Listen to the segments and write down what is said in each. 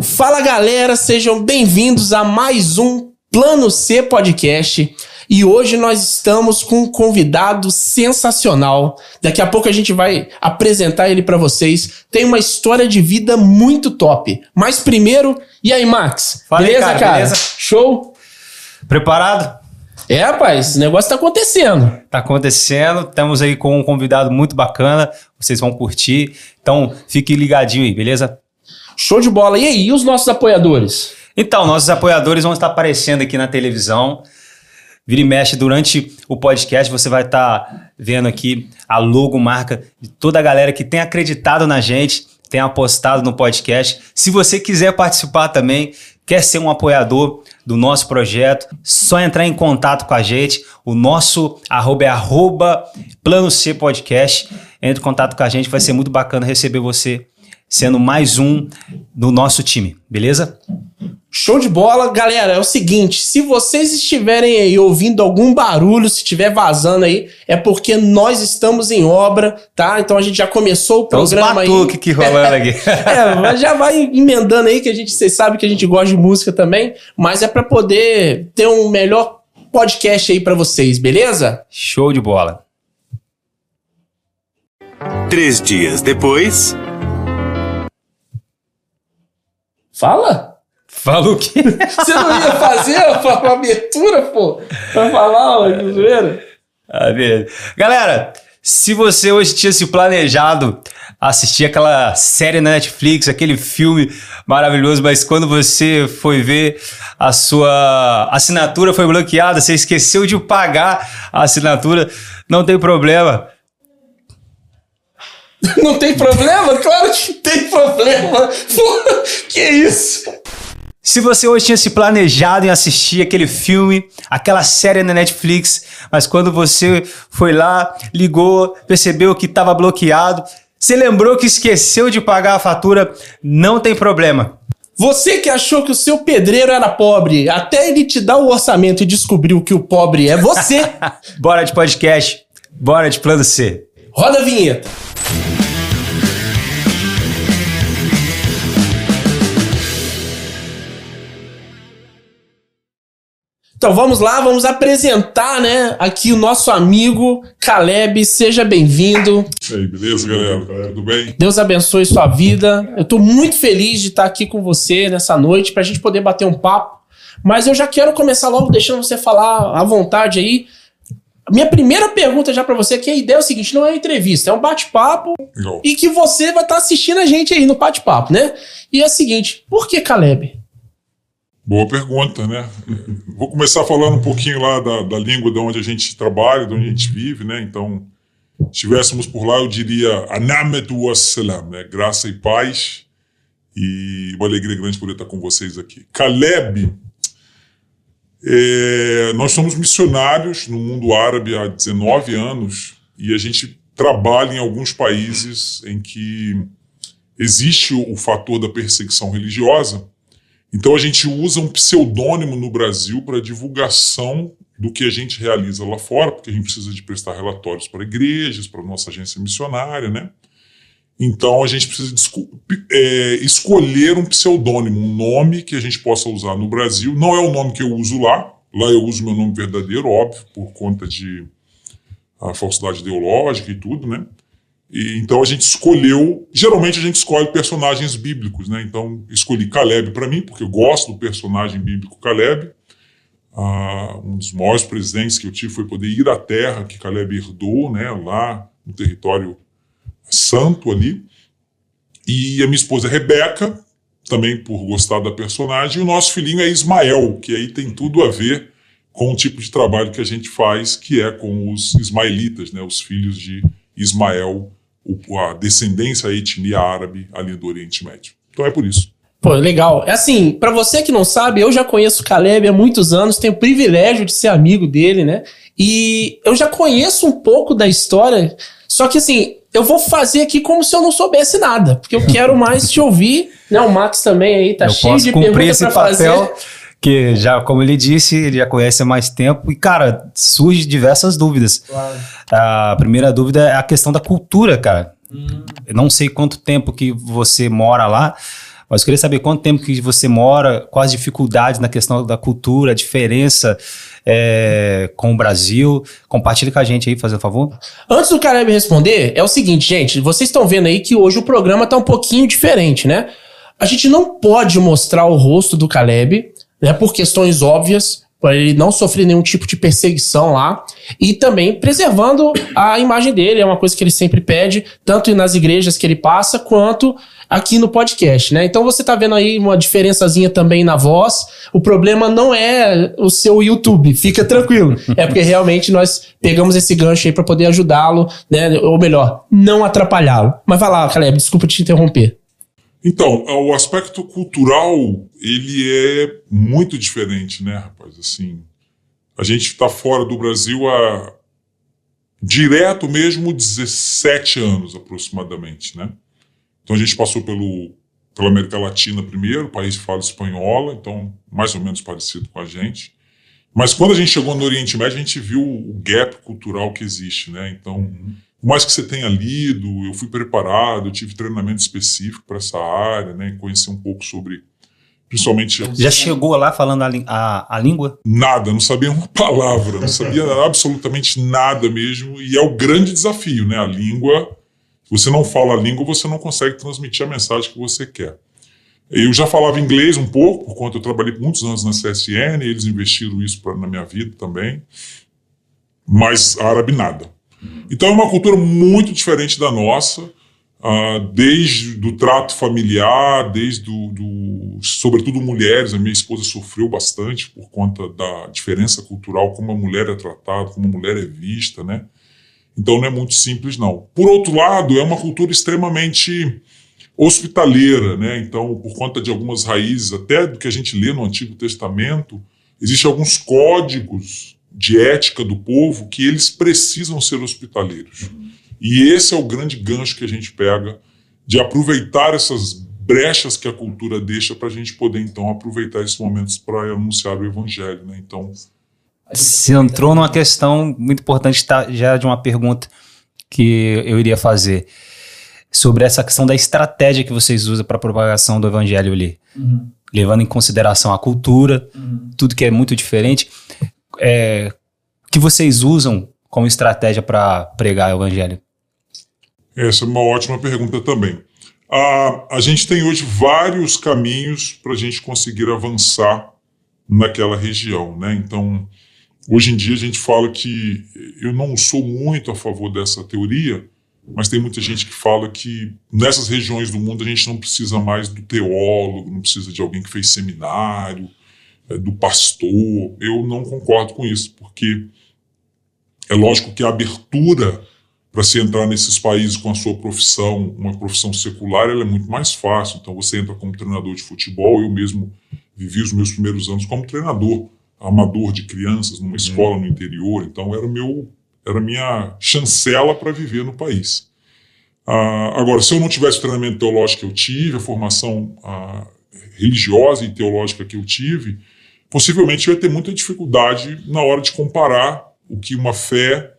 Fala galera, sejam bem-vindos a mais um Plano C Podcast. E hoje nós estamos com um convidado sensacional. Daqui a pouco a gente vai apresentar ele para vocês. Tem uma história de vida muito top. Mas primeiro, e aí, Max? Fala beleza, cara, cara? beleza? Show? Preparado? É, rapaz, esse negócio tá acontecendo. Tá acontecendo. Estamos aí com um convidado muito bacana. Vocês vão curtir. Então, fique ligadinho aí, beleza? Show de bola. E aí, e os nossos apoiadores? Então, nossos apoiadores vão estar aparecendo aqui na televisão. Vira e mexe durante o podcast, você vai estar vendo aqui a logo, marca de toda a galera que tem acreditado na gente, tem apostado no podcast. Se você quiser participar também, quer ser um apoiador do nosso projeto, só entrar em contato com a gente. O nosso arroba é arroba Plano C Podcast. Entre em contato com a gente, vai ser muito bacana receber você sendo mais um do nosso time, beleza? Show de bola. Galera, é o seguinte, se vocês estiverem aí ouvindo algum barulho, se estiver vazando aí, é porque nós estamos em obra, tá? Então a gente já começou o Então, os programa aí. batuque que rolando aqui. É, mas já vai emendando aí que a gente, vocês sabem que a gente gosta de música também, mas é pra poder ter um melhor podcast aí pra vocês, beleza? Show de bola. Três dias depois. Fala. Fala o quê? Você não ia fazer uma abertura, pô? Pra falar, ó, de zoeira? Ah, beleza. Galera, se você hoje tinha se planejado assistir aquela série na Netflix, aquele filme maravilhoso, mas quando você foi ver a sua assinatura foi bloqueada, você esqueceu de pagar a assinatura, não tem problema. Não tem problema? Claro que tem problema. Que isso? Se você hoje tinha se planejado em assistir aquele filme, aquela série na Netflix, mas quando você foi lá, ligou, percebeu que estava bloqueado, você lembrou que esqueceu de pagar a fatura, não tem problema. Você que achou que o seu pedreiro era pobre, até ele te dar o orçamento e descobriu que o pobre é você, Bora de podcast, bora de plano C. roda a vinheta. Então vamos lá, vamos apresentar, né, aqui o nosso amigo Caleb, seja bem-vindo. E aí, beleza, galera? Tudo bem? Deus abençoe sua vida. Eu tô muito feliz de estar aqui com você nessa noite pra gente poder bater um papo. Mas eu já quero começar logo deixando você falar à vontade aí. Minha primeira pergunta já pra você, que a ideia é o seguinte, não é uma entrevista, é um bate-papo e que você vai estar assistindo a gente aí no bate-papo, né? E é o seguinte, por que Caleb? Boa pergunta, né? Vou começar falando um pouquinho lá da, da língua de onde a gente trabalha, de onde a gente vive, né? Então, se estivéssemos por lá, eu diria Anamet wassalam, né? Graça e paz. E uma alegria grande poder estar com vocês aqui. Caleb, é, nós somos missionários no mundo árabe há 19 anos e a gente trabalha em alguns países em que existe o, o fator da perseguição religiosa. Então a gente usa um pseudônimo no Brasil para divulgação do que a gente realiza lá fora, porque a gente precisa de prestar relatórios para igrejas, para nossa agência missionária, né? Então a gente precisa é, escolher um pseudônimo, um nome que a gente possa usar no Brasil. Não é o nome que eu uso lá. Lá eu uso meu nome verdadeiro, óbvio, por conta de a falsidade ideológica e tudo, né? E, então a gente escolheu. Geralmente a gente escolhe personagens bíblicos, né? Então escolhi Caleb para mim, porque eu gosto do personagem bíblico Caleb. Ah, um dos maiores presentes que eu tive foi poder ir à terra que Caleb herdou, né? Lá no território santo ali. E a minha esposa é Rebeca, também por gostar da personagem. E o nosso filhinho é Ismael, que aí tem tudo a ver com o tipo de trabalho que a gente faz, que é com os ismaelitas, né? Os filhos de Ismael, a descendência, a etnia árabe ali do Oriente Médio. Então é por isso. Pô, legal. É assim, pra você que não sabe, eu já conheço o Caleb há muitos anos, tenho o privilégio de ser amigo dele, né? E eu já conheço um pouco da história, só que assim, eu vou fazer aqui como se eu não soubesse nada, porque eu quero mais te ouvir, né? O Max também aí tá eu cheio de perguntas papel, fazer. que já, como ele disse, ele já conhece há mais tempo. E, cara, surge diversas dúvidas. A primeira dúvida é a questão da cultura, cara. Hum. Eu não sei quanto tempo que você mora lá, Mas eu queria saber quanto tempo que você mora, quais dificuldades na questão da cultura, a diferença é, com o Brasil. Compartilhe com a gente aí, fazendo favor. Antes do Caleb responder, é o seguinte, gente. Vocês estão vendo aí que hoje o programa tá um pouquinho diferente, né? A gente não pode mostrar o rosto do Caleb, né? Por questões óbvias para ele não sofrer nenhum tipo de perseguição lá e também preservando a imagem dele, é uma coisa que ele sempre pede, tanto nas igrejas que ele passa quanto aqui no podcast, né? Então você tá vendo aí uma diferençazinha também na voz. O problema não é o seu YouTube, fica tranquilo. É porque realmente nós pegamos esse gancho aí para poder ajudá-lo, né? Ou melhor, não atrapalhá-lo. Mas vai lá, Caleb, desculpa te interromper. Então, o aspecto cultural, ele é muito diferente, né, rapaz? Assim, a gente está fora do Brasil há direto mesmo 17 anos aproximadamente, né? Então a gente passou pelo, pela América Latina primeiro, país que fala espanhola, então mais ou menos parecido com a gente. Mas quando a gente chegou no Oriente Médio, a gente viu o gap cultural que existe, né? Então, uhum por mais que você tenha lido, eu fui preparado, eu tive treinamento específico para essa área, né, conheci um pouco sobre, principalmente... Já chegou lá falando a, a, a língua? Nada, não sabia uma palavra, não sabia absolutamente nada mesmo, e é o grande desafio, né, a língua, se você não fala a língua, você não consegue transmitir a mensagem que você quer. Eu já falava inglês um pouco, por conta eu trabalhei muitos anos na CSN, eles investiram isso pra, na minha vida também, mas árabe nada. Então é uma cultura muito diferente da nossa, uh, desde do trato familiar, desde do, do, sobretudo mulheres. A minha esposa sofreu bastante por conta da diferença cultural, como a mulher é tratada, como a mulher é vista, né? Então não é muito simples não. Por outro lado, é uma cultura extremamente hospitaleira, né? Então, por conta de algumas raízes, até do que a gente lê no Antigo Testamento, existem alguns códigos de ética do povo que eles precisam ser hospitaleiros. E esse é o grande gancho que a gente pega de aproveitar essas brechas que a cultura deixa para a gente poder então aproveitar esses momentos para anunciar o evangelho, né? Então se entrou numa questão muito importante tá, já de uma pergunta que eu iria fazer sobre essa questão da estratégia que vocês usam para a propagação do evangelho ali, uhum. levando em consideração a cultura, uhum. tudo que é muito diferente é, que vocês usam como estratégia para pregar o evangelho? Essa é uma ótima pergunta também. A, a gente tem hoje vários caminhos para a gente conseguir avançar naquela região, né? Então, hoje em dia a gente fala que eu não sou muito a favor dessa teoria, mas tem muita gente que fala que nessas regiões do mundo a gente não precisa mais do teólogo, não precisa de alguém que fez seminário, do pastor. Eu não concordo com isso, porque é lógico que a abertura para se entrar nesses países com a sua profissão, uma profissão secular, ela é muito mais fácil. Então você entra como treinador de futebol, eu mesmo vivi os meus primeiros anos como treinador amador de crianças numa uhum. escola no interior, então era meu era minha chancela para viver no país. Ah, agora, se eu não tivesse o treinamento teológico que eu tive, a formação ah, religiosa e teológica que eu tive, possivelmente vai ter muita dificuldade na hora de comparar o que uma fé,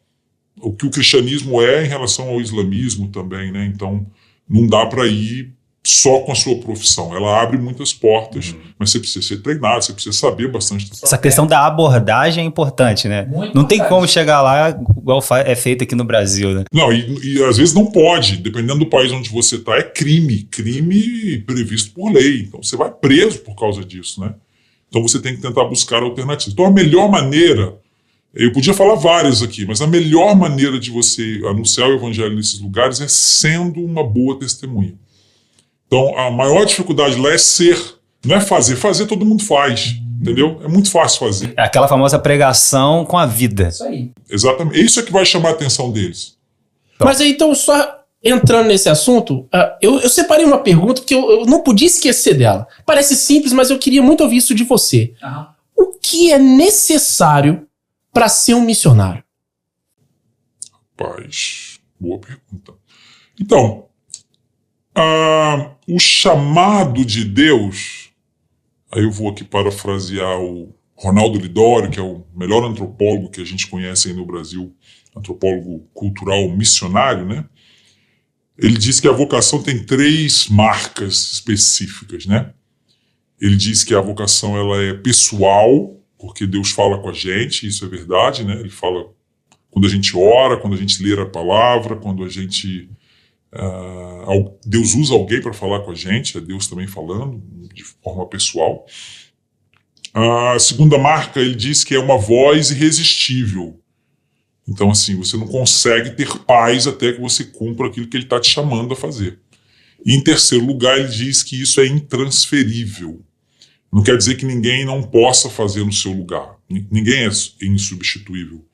o que o cristianismo é em relação ao islamismo também, né? Então, não dá para ir só com a sua profissão. Ela abre muitas portas, uhum. mas você precisa ser treinado, você precisa saber bastante. Essa questão da abordagem é importante, né? Muito não tem como chegar lá igual é feito aqui no Brasil, né? Não, e, e às vezes não pode. Dependendo do país onde você está, é crime. Crime previsto por lei. Então você vai preso por causa disso, né? Então você tem que tentar buscar alternativas. Então a melhor maneira, eu podia falar várias aqui, mas a melhor maneira de você anunciar o evangelho nesses lugares é sendo uma boa testemunha. Então a maior dificuldade lá é ser, não é fazer. Fazer todo mundo faz. Entendeu? É muito fácil fazer. É aquela famosa pregação com a vida. Isso aí. Exatamente. Isso é que vai chamar a atenção deles. Então. Mas aí, então, só entrando nesse assunto, uh, eu, eu, separei uma pergunta que eu, eu, não podia esquecer dela. Parece simples, mas eu queria muito ouvir isso de você. Uhum. O que é necessário para ser um missionário? Rapaz, boa pergunta. Então, uh, o chamado de Deus, aí eu vou aqui parafrasear o Ronaldo Lidório, que é o melhor antropólogo que a gente conhece aí no Brasil, antropólogo cultural missionário, né? Ele diz que a vocação tem três marcas específicas, né? Ele diz que a vocação ela é pessoal, porque Deus fala com a gente, isso é verdade, né? Ele fala quando a gente ora, quando a gente lê a palavra, quando a gente uh, Deus usa alguém para falar com a gente, é Deus também falando de forma pessoal. A segunda marca, ele diz que é uma voz irresistível. Então, assim, você não consegue ter paz até que você cumpra aquilo que ele está te chamando a fazer. E em terceiro lugar, ele diz que isso é intransferível. Não quer dizer que ninguém não possa fazer no seu lugar. Ninguém é insubstituível.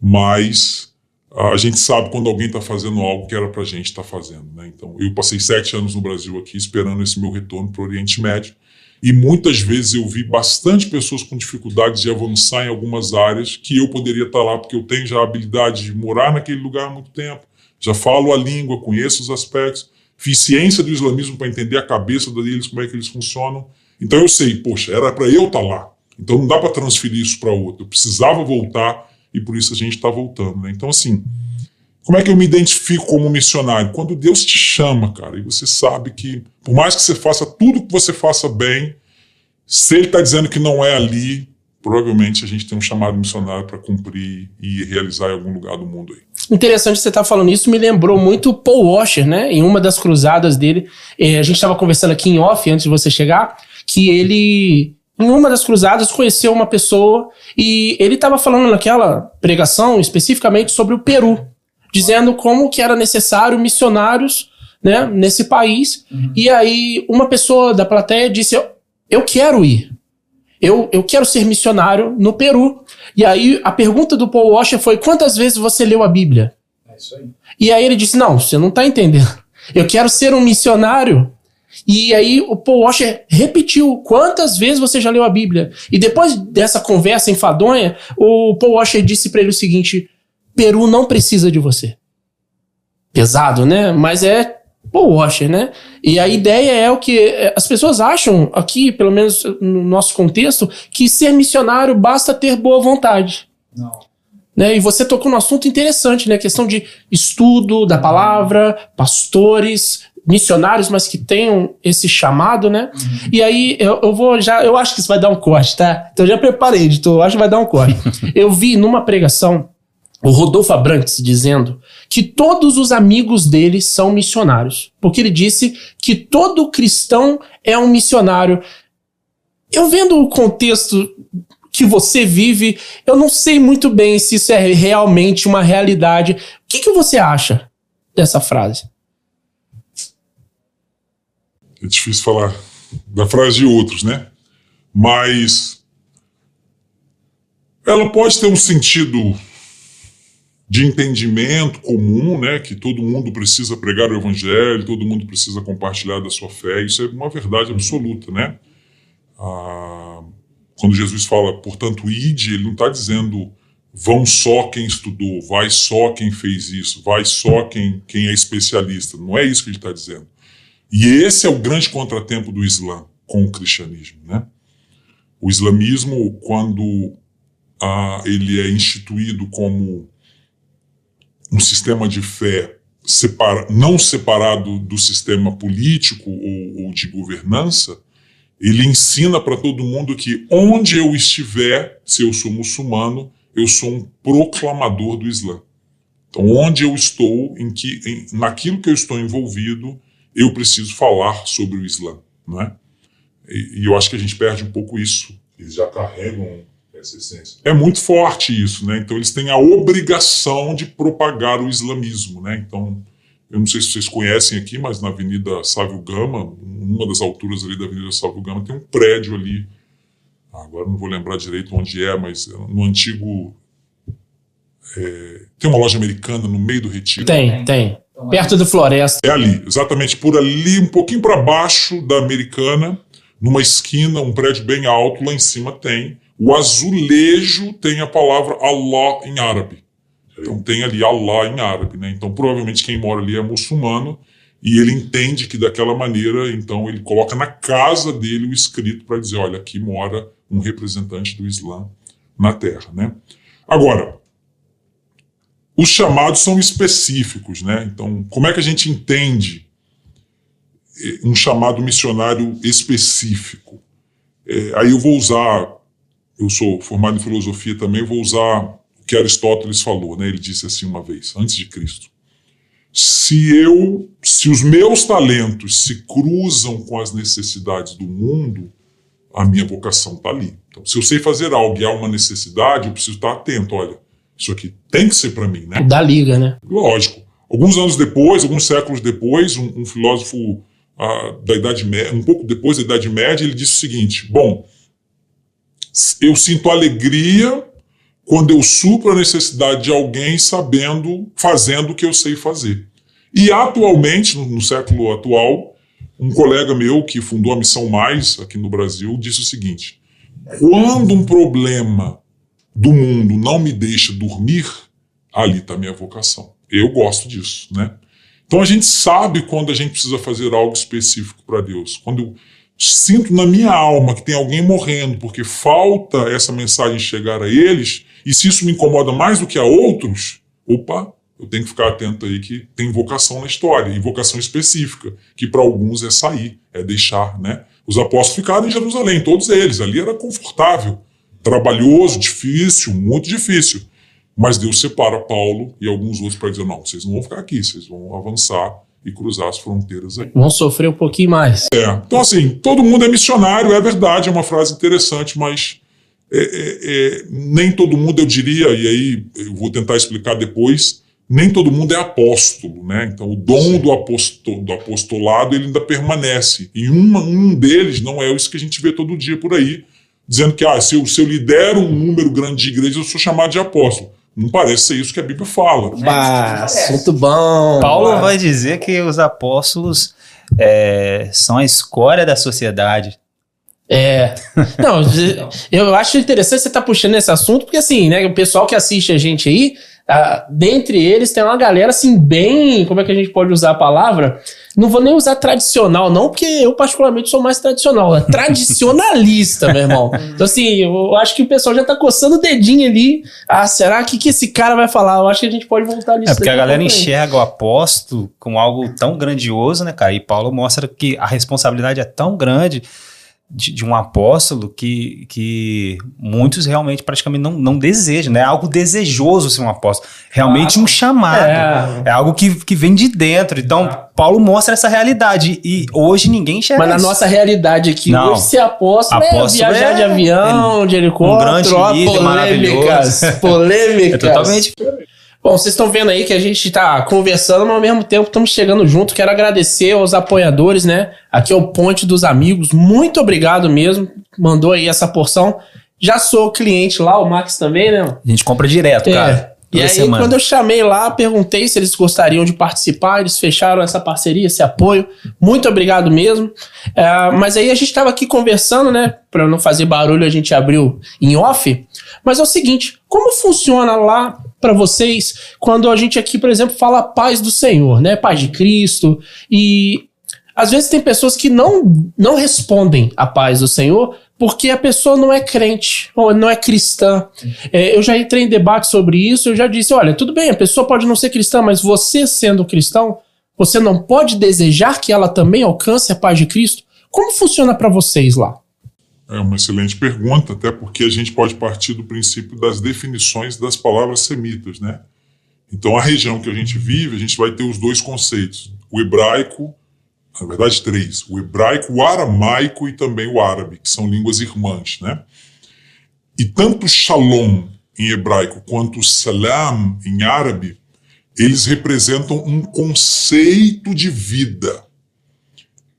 Mas a gente sabe quando alguém está fazendo algo que era para a gente estar tá fazendo. Né? Então, eu passei sete anos no Brasil aqui esperando esse meu retorno para o Oriente Médio. E muitas vezes eu vi bastante pessoas com dificuldades de avançar em algumas áreas que eu poderia estar lá, porque eu tenho já a habilidade de morar naquele lugar há muito tempo, já falo a língua, conheço os aspectos, fiz ciência do islamismo para entender a cabeça deles, como é que eles funcionam. Então eu sei, poxa, era para eu estar lá. Então não dá para transferir isso para outro. Eu precisava voltar e por isso a gente está voltando. Né? Então, assim, como é que eu me identifico como missionário? Quando Deus te chama, cara, e você sabe que, por mais que você faça tudo que você faça bem, se Ele está dizendo que não é ali, provavelmente a gente tem um chamado missionário para cumprir e realizar em algum lugar do mundo aí. Interessante você estar tá falando isso, me lembrou muito Paul Washer, né? Em uma das cruzadas dele, eh, a gente estava conversando aqui em off antes de você chegar, que ele em uma das cruzadas conheceu uma pessoa e ele estava falando naquela pregação especificamente sobre o Peru dizendo como que era necessário missionários né, nesse país. Uhum. E aí uma pessoa da plateia disse: Eu, eu quero ir. Eu, eu quero ser missionário no Peru. E aí a pergunta do Paul Washer foi: quantas vezes você leu a Bíblia? É isso aí. E aí ele disse: Não, você não está entendendo. Eu quero ser um missionário. E aí o Paul Washer repetiu quantas vezes você já leu a Bíblia. E depois dessa conversa enfadonha, o Paul Washer disse para ele o seguinte: Peru não precisa de você. Pesado, né? Mas é Paul Washer, né? E a ideia é o que é, as pessoas acham aqui, pelo menos no nosso contexto, que ser missionário basta ter boa vontade. Não. Né? E você tocou num assunto interessante, né? A questão de estudo da palavra, pastores, missionários, mas que tenham esse chamado, né? Uhum. E aí eu, eu, vou já, eu acho que isso vai dar um corte, tá? Então eu já preparei, editor, eu acho que vai dar um corte. eu vi numa pregação o Rodolfo Abrantes dizendo que todos os amigos dele são missionários, porque ele disse que todo cristão é um missionário. Eu vendo o contexto que você vive, eu não sei muito bem se isso é realmente uma realidade. O que, que você acha dessa frase? É difícil falar da frase de outros, né? Mas ela pode ter um sentido de entendimento comum, né, que todo mundo precisa pregar o evangelho, todo mundo precisa compartilhar da sua fé, isso é uma verdade absoluta, né? Ah, quando Jesus fala, portanto, ide, ele não está dizendo vão só quem estudou, vai só quem fez isso, vai só quem, quem é especialista. Não é isso que ele está dizendo. E esse é o grande contratempo do Islã com o cristianismo, né? O islamismo, quando ah, ele é instituído como um sistema de fé separa, não separado do sistema político ou, ou de governança, ele ensina para todo mundo que onde eu estiver, se eu sou muçulmano, eu sou um proclamador do Islã. Então, onde eu estou, em que, em, naquilo que eu estou envolvido, eu preciso falar sobre o Islã, não é? E, e eu acho que a gente perde um pouco isso. Eles já carregam essa essência. É muito forte isso, né? Então eles têm a obrigação de propagar o islamismo, né? Então, eu não sei se vocês conhecem aqui, mas na Avenida Sávio Gama, uma das alturas ali da Avenida Sávio Gama, tem um prédio ali. Agora não vou lembrar direito onde é, mas no antigo. É, tem uma loja americana no meio do retiro. Tem, tem. Perto do Floresta. É ali, exatamente por ali, um pouquinho para baixo da americana, numa esquina, um prédio bem alto, lá em cima tem o azulejo tem a palavra Allah em árabe. Então tem ali Allah em árabe, né? Então provavelmente quem mora ali é muçulmano e ele entende que daquela maneira, então ele coloca na casa dele o escrito para dizer, olha, aqui mora um representante do Islã na Terra, né? Agora, os chamados são específicos, né? Então, como é que a gente entende eh, um chamado missionário específico? É, aí eu vou usar, eu sou formado em filosofia também, vou usar o que Aristóteles falou, né? Ele disse assim uma vez, antes de Cristo. Se eu, se os meus talentos se cruzam com as necessidades do mundo, a minha vocação está ali. Então, se eu sei fazer algo e há uma necessidade, eu preciso estar atento. Olha, isso aqui tem que ser para mim, né? Da liga, né? Lógico. Alguns anos depois, alguns séculos depois, um, um filósofo uh, da Idade Média, um pouco depois da Idade Média, ele disse o seguinte: bom, eu sinto alegria quando eu supro a necessidade de alguém sabendo, fazendo o que eu sei fazer. E atualmente, no, no século atual, um colega meu que fundou a Missão Mais aqui no Brasil disse o seguinte: quando um problema do mundo não me deixa dormir, ali está minha vocação. Eu gosto disso, né? Então a gente sabe quando a gente precisa fazer algo específico para Deus. Quando sinto na minha alma que tem alguém morrendo porque falta essa mensagem chegar a eles, e se isso me incomoda mais do que a outros, opa, eu tenho que ficar atento aí que tem vocação na história, e vocação específica, que para alguns é sair, é deixar, né? Os apóstolos ficaram em Jerusalém, todos eles, ali era confortável, trabalhoso, difícil, muito difícil. Mas Deus separa Paulo e alguns outros para dizer: não, vocês não vão ficar aqui, vocês vão avançar e cruzar as fronteiras aí. Vão sofrer um pouquinho mais. É. Então, assim, todo mundo é missionário, é verdade, é uma frase interessante, mas é, é, é, nem todo mundo, eu diria, e aí eu vou tentar explicar depois, nem todo mundo é apóstolo, né? Então, o dom do, apostol, do apostolado ele ainda permanece. E uma, um deles não é isso que a gente vê todo dia por aí, dizendo que ah, se, eu, se eu lidero um número grande de igrejas, eu sou chamado de apóstolo. Não parece ser isso que a Bíblia fala. Bah, muito bom. Paulo bah. vai dizer que os apóstolos é, são a escória da sociedade. É. Não, eu acho interessante você estar tá puxando esse assunto, porque assim, né, o pessoal que assiste a gente aí Uh, dentre eles tem uma galera assim, bem. Como é que a gente pode usar a palavra? Não vou nem usar tradicional, não, porque eu, particularmente, sou mais tradicional. É tradicionalista, meu irmão. Então, assim, eu acho que o pessoal já tá coçando o dedinho ali. Ah, será que, que esse cara vai falar? Eu acho que a gente pode voltar nisso. É porque a galera enxerga o apóstolo com algo tão grandioso, né, cara? E Paulo mostra que a responsabilidade é tão grande de, de, um apóstolo que, que muitos realmente praticamente não, não desejam, né? É algo desejoso ser um apóstolo. Realmente ah, um chamado. É. é. algo que, que vem de dentro. Então, ah. Paulo mostra essa realidade. E hoje ninguém enxerga Mas isso. na nossa realidade aqui, não. hoje ser apóstolo, apóstolo é viajar é, de avião, de helicóptero, um grande líder, polêmicas. polêmicas. É totalmente diferente. Bom, vocês estão vendo aí que a gente está conversando, mas ao mesmo tempo estamos chegando junto. Quero agradecer aos apoiadores, né? Aqui é o Ponte dos Amigos. Muito obrigado mesmo. Mandou aí essa porção. Já sou cliente lá, o Max também, né? A gente compra direto, é. cara. E aí, semana. quando eu chamei lá, perguntei se eles gostariam de participar, eles fecharam essa parceria, esse apoio. Muito obrigado mesmo. É, mas aí a gente estava aqui conversando, né? Para não fazer barulho, a gente abriu em off. Mas é o seguinte: como funciona lá para vocês quando a gente aqui, por exemplo, fala paz do Senhor, né? Paz de Cristo. E às vezes tem pessoas que não, não respondem à paz do Senhor porque a pessoa não é crente ou não é cristã. É, eu já entrei em debate sobre isso, eu já disse: olha, tudo bem, a pessoa pode não ser cristã, mas você sendo cristão, você não pode desejar que ela também alcance a paz de Cristo? Como funciona para vocês lá? É uma excelente pergunta, até porque a gente pode partir do princípio das definições das palavras semitas, né? Então, a região que a gente vive, a gente vai ter os dois conceitos: o hebraico, na verdade, três: o hebraico, o aramaico e também o árabe, que são línguas irmãs, né? E tanto shalom em hebraico quanto salam em árabe, eles representam um conceito de vida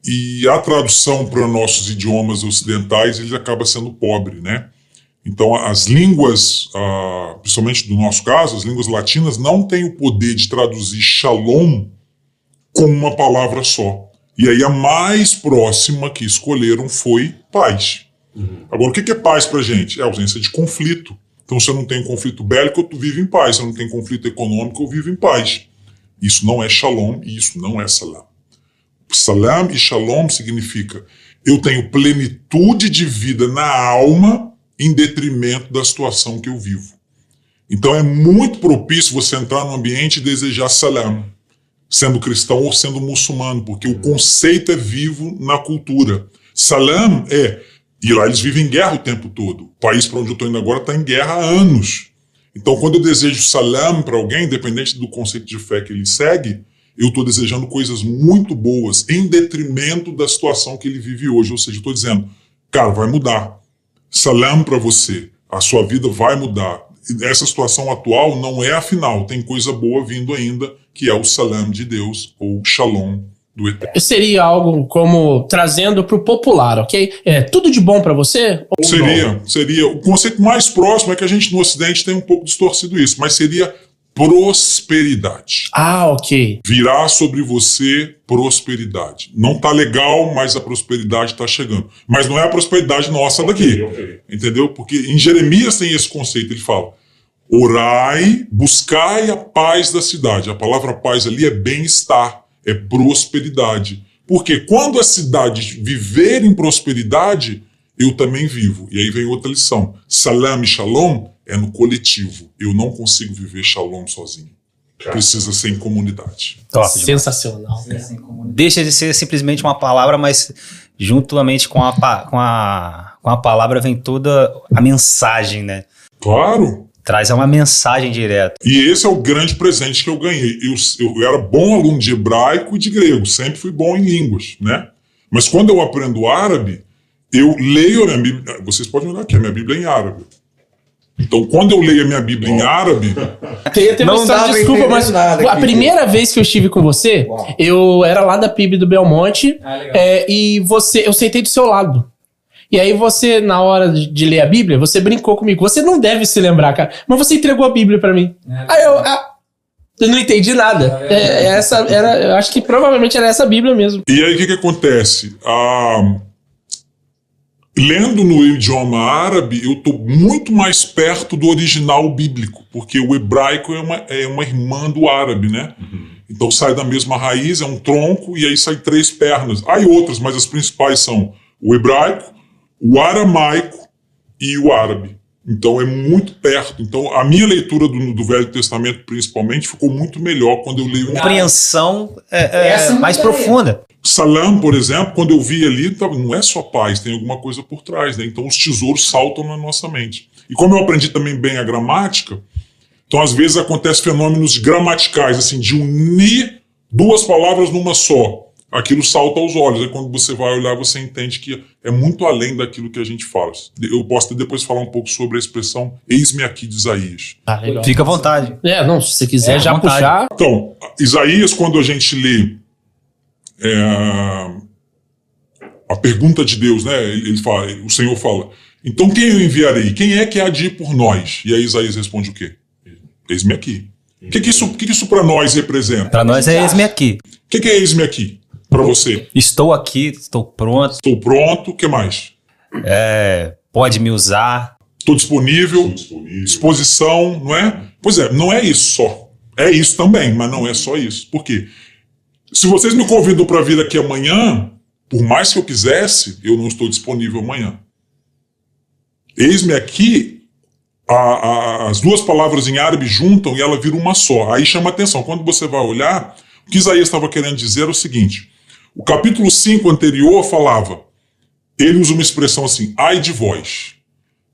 e a tradução para nossos idiomas ocidentais ele acaba sendo pobre, né? Então as línguas, ah, principalmente do nosso caso, as línguas latinas não têm o poder de traduzir shalom com uma palavra só. E aí a mais próxima que escolheram foi paz. Uhum. Agora o que é paz para gente? É ausência de conflito. Então se eu não tenho conflito bélico, eu vivo em paz. Se eu não tenho conflito econômico, eu vivo em paz. Isso não é shalom e isso não é salam. Salam e Shalom significa eu tenho plenitude de vida na alma em detrimento da situação que eu vivo. Então é muito propício você entrar no ambiente e desejar salam, sendo cristão ou sendo muçulmano, porque o conceito é vivo na cultura. Salam é. E lá eles vivem em guerra o tempo todo. O país para onde eu estou indo agora está em guerra há anos. Então, quando eu desejo salam para alguém, independente do conceito de fé que ele segue, eu estou desejando coisas muito boas, em detrimento da situação que ele vive hoje. Ou seja, estou dizendo, cara, vai mudar. Salam para você. A sua vida vai mudar. Essa situação atual não é a final. Tem coisa boa vindo ainda, que é o salam de Deus, ou shalom do Eterno. Seria algo como trazendo para o popular, ok? É tudo de bom para você? Ou Seria, não? seria. O conceito mais próximo é que a gente no Ocidente tem um pouco distorcido isso, mas seria prosperidade. Ah, ok. Virá sobre você prosperidade. Não tá legal, mas a prosperidade tá chegando. Mas não é a prosperidade nossa daqui. Entendeu? Porque em Jeremias tem esse conceito, ele fala: orai, buscai a paz da cidade. A palavra paz ali é bem-estar, é prosperidade. Porque quando a cidade viver em prosperidade, eu também vivo. E aí vem outra lição. Salam e shalom é no coletivo. Eu não consigo viver shalom sozinho. Precisa ser em comunidade. Top. Sensacional. Deixa de ser simplesmente uma palavra, mas juntamente com a, com a, com a palavra vem toda a mensagem, né? Claro. Traz uma mensagem direta. E esse é o grande presente que eu ganhei. Eu, eu era bom aluno de hebraico e de grego, sempre fui bom em línguas, né? Mas quando eu aprendo árabe, eu leio a minha Bíblia. Vocês podem olhar aqui, a minha Bíblia é em árabe. Então, quando eu leio a minha Bíblia em árabe, Tem, tem uma Não história, pra desculpa, mas nada a primeira vez que eu estive com você, Uau. eu era lá da PIB do Belmonte Ah, é, e você, eu sentei do seu lado. E aí você, na hora de, de ler a Bíblia, você brincou comigo. Você não deve se lembrar, cara, mas você entregou a Bíblia pra mim. Aí eu, ah, eu não entendi nada. É, é essa era, eu acho que provavelmente era essa Bíblia mesmo. E aí o que, que acontece? Ah, lendo no idioma árabe, eu estou muito mais perto do original bíblico, porque o hebraico é uma, é uma irmã do árabe, né? Então sai da mesma raiz, é um tronco, e aí sai três pernas. Há outras, mas as principais são o hebraico, o aramaico e o árabe. Então é muito perto. Então a minha leitura do, do Velho Testamento, principalmente, ficou muito melhor quando eu leio Compreensão é, é Essa é mais profunda. Salam, por exemplo, quando eu vi ali, tá- não é só paz, tem alguma coisa por trás, né? Então os tesouros saltam na nossa mente. E como eu aprendi também bem a gramática, então às vezes acontecem fenômenos gramaticais, assim, de unir duas palavras numa só. Aquilo salta aos olhos. Aí quando você vai olhar, você entende que é muito além daquilo que a gente fala. Eu posso depois falar um pouco sobre a expressão eis-me aqui de Isaías. Ah, legal. Fica à vontade. É, não, se você quiser É, já à vontade. puxar. Então, Isaías, quando a gente lê é, a pergunta de Deus, né? Ele, fala, o Senhor fala: Então quem eu enviarei? Quem é que há de ir por nós? E aí Isaías responde o quê? Eis-me aqui. O que, que isso, o que, que isso para nós representa? Para nós é eis-me aqui. O que, que é eis-me aqui? Para você? Estou aqui, estou pronto, Estou pronto, o que mais? é, pode me usar. Estou disponível, disposição, não é? Pois é, não é isso só. É isso também, mas não é só isso. Por quê? Se vocês me convidam para vir aqui amanhã, por mais que eu quisesse, eu não estou disponível amanhã. Eis-me aqui, a- a- as duas palavras em árabe juntam e ela vira uma só. Aí chama atenção. Quando você vai olhar, o que Isaías estava querendo dizer é o seguinte: o capítulo 5 anterior falava, ele usa uma expressão assim, ai de vós.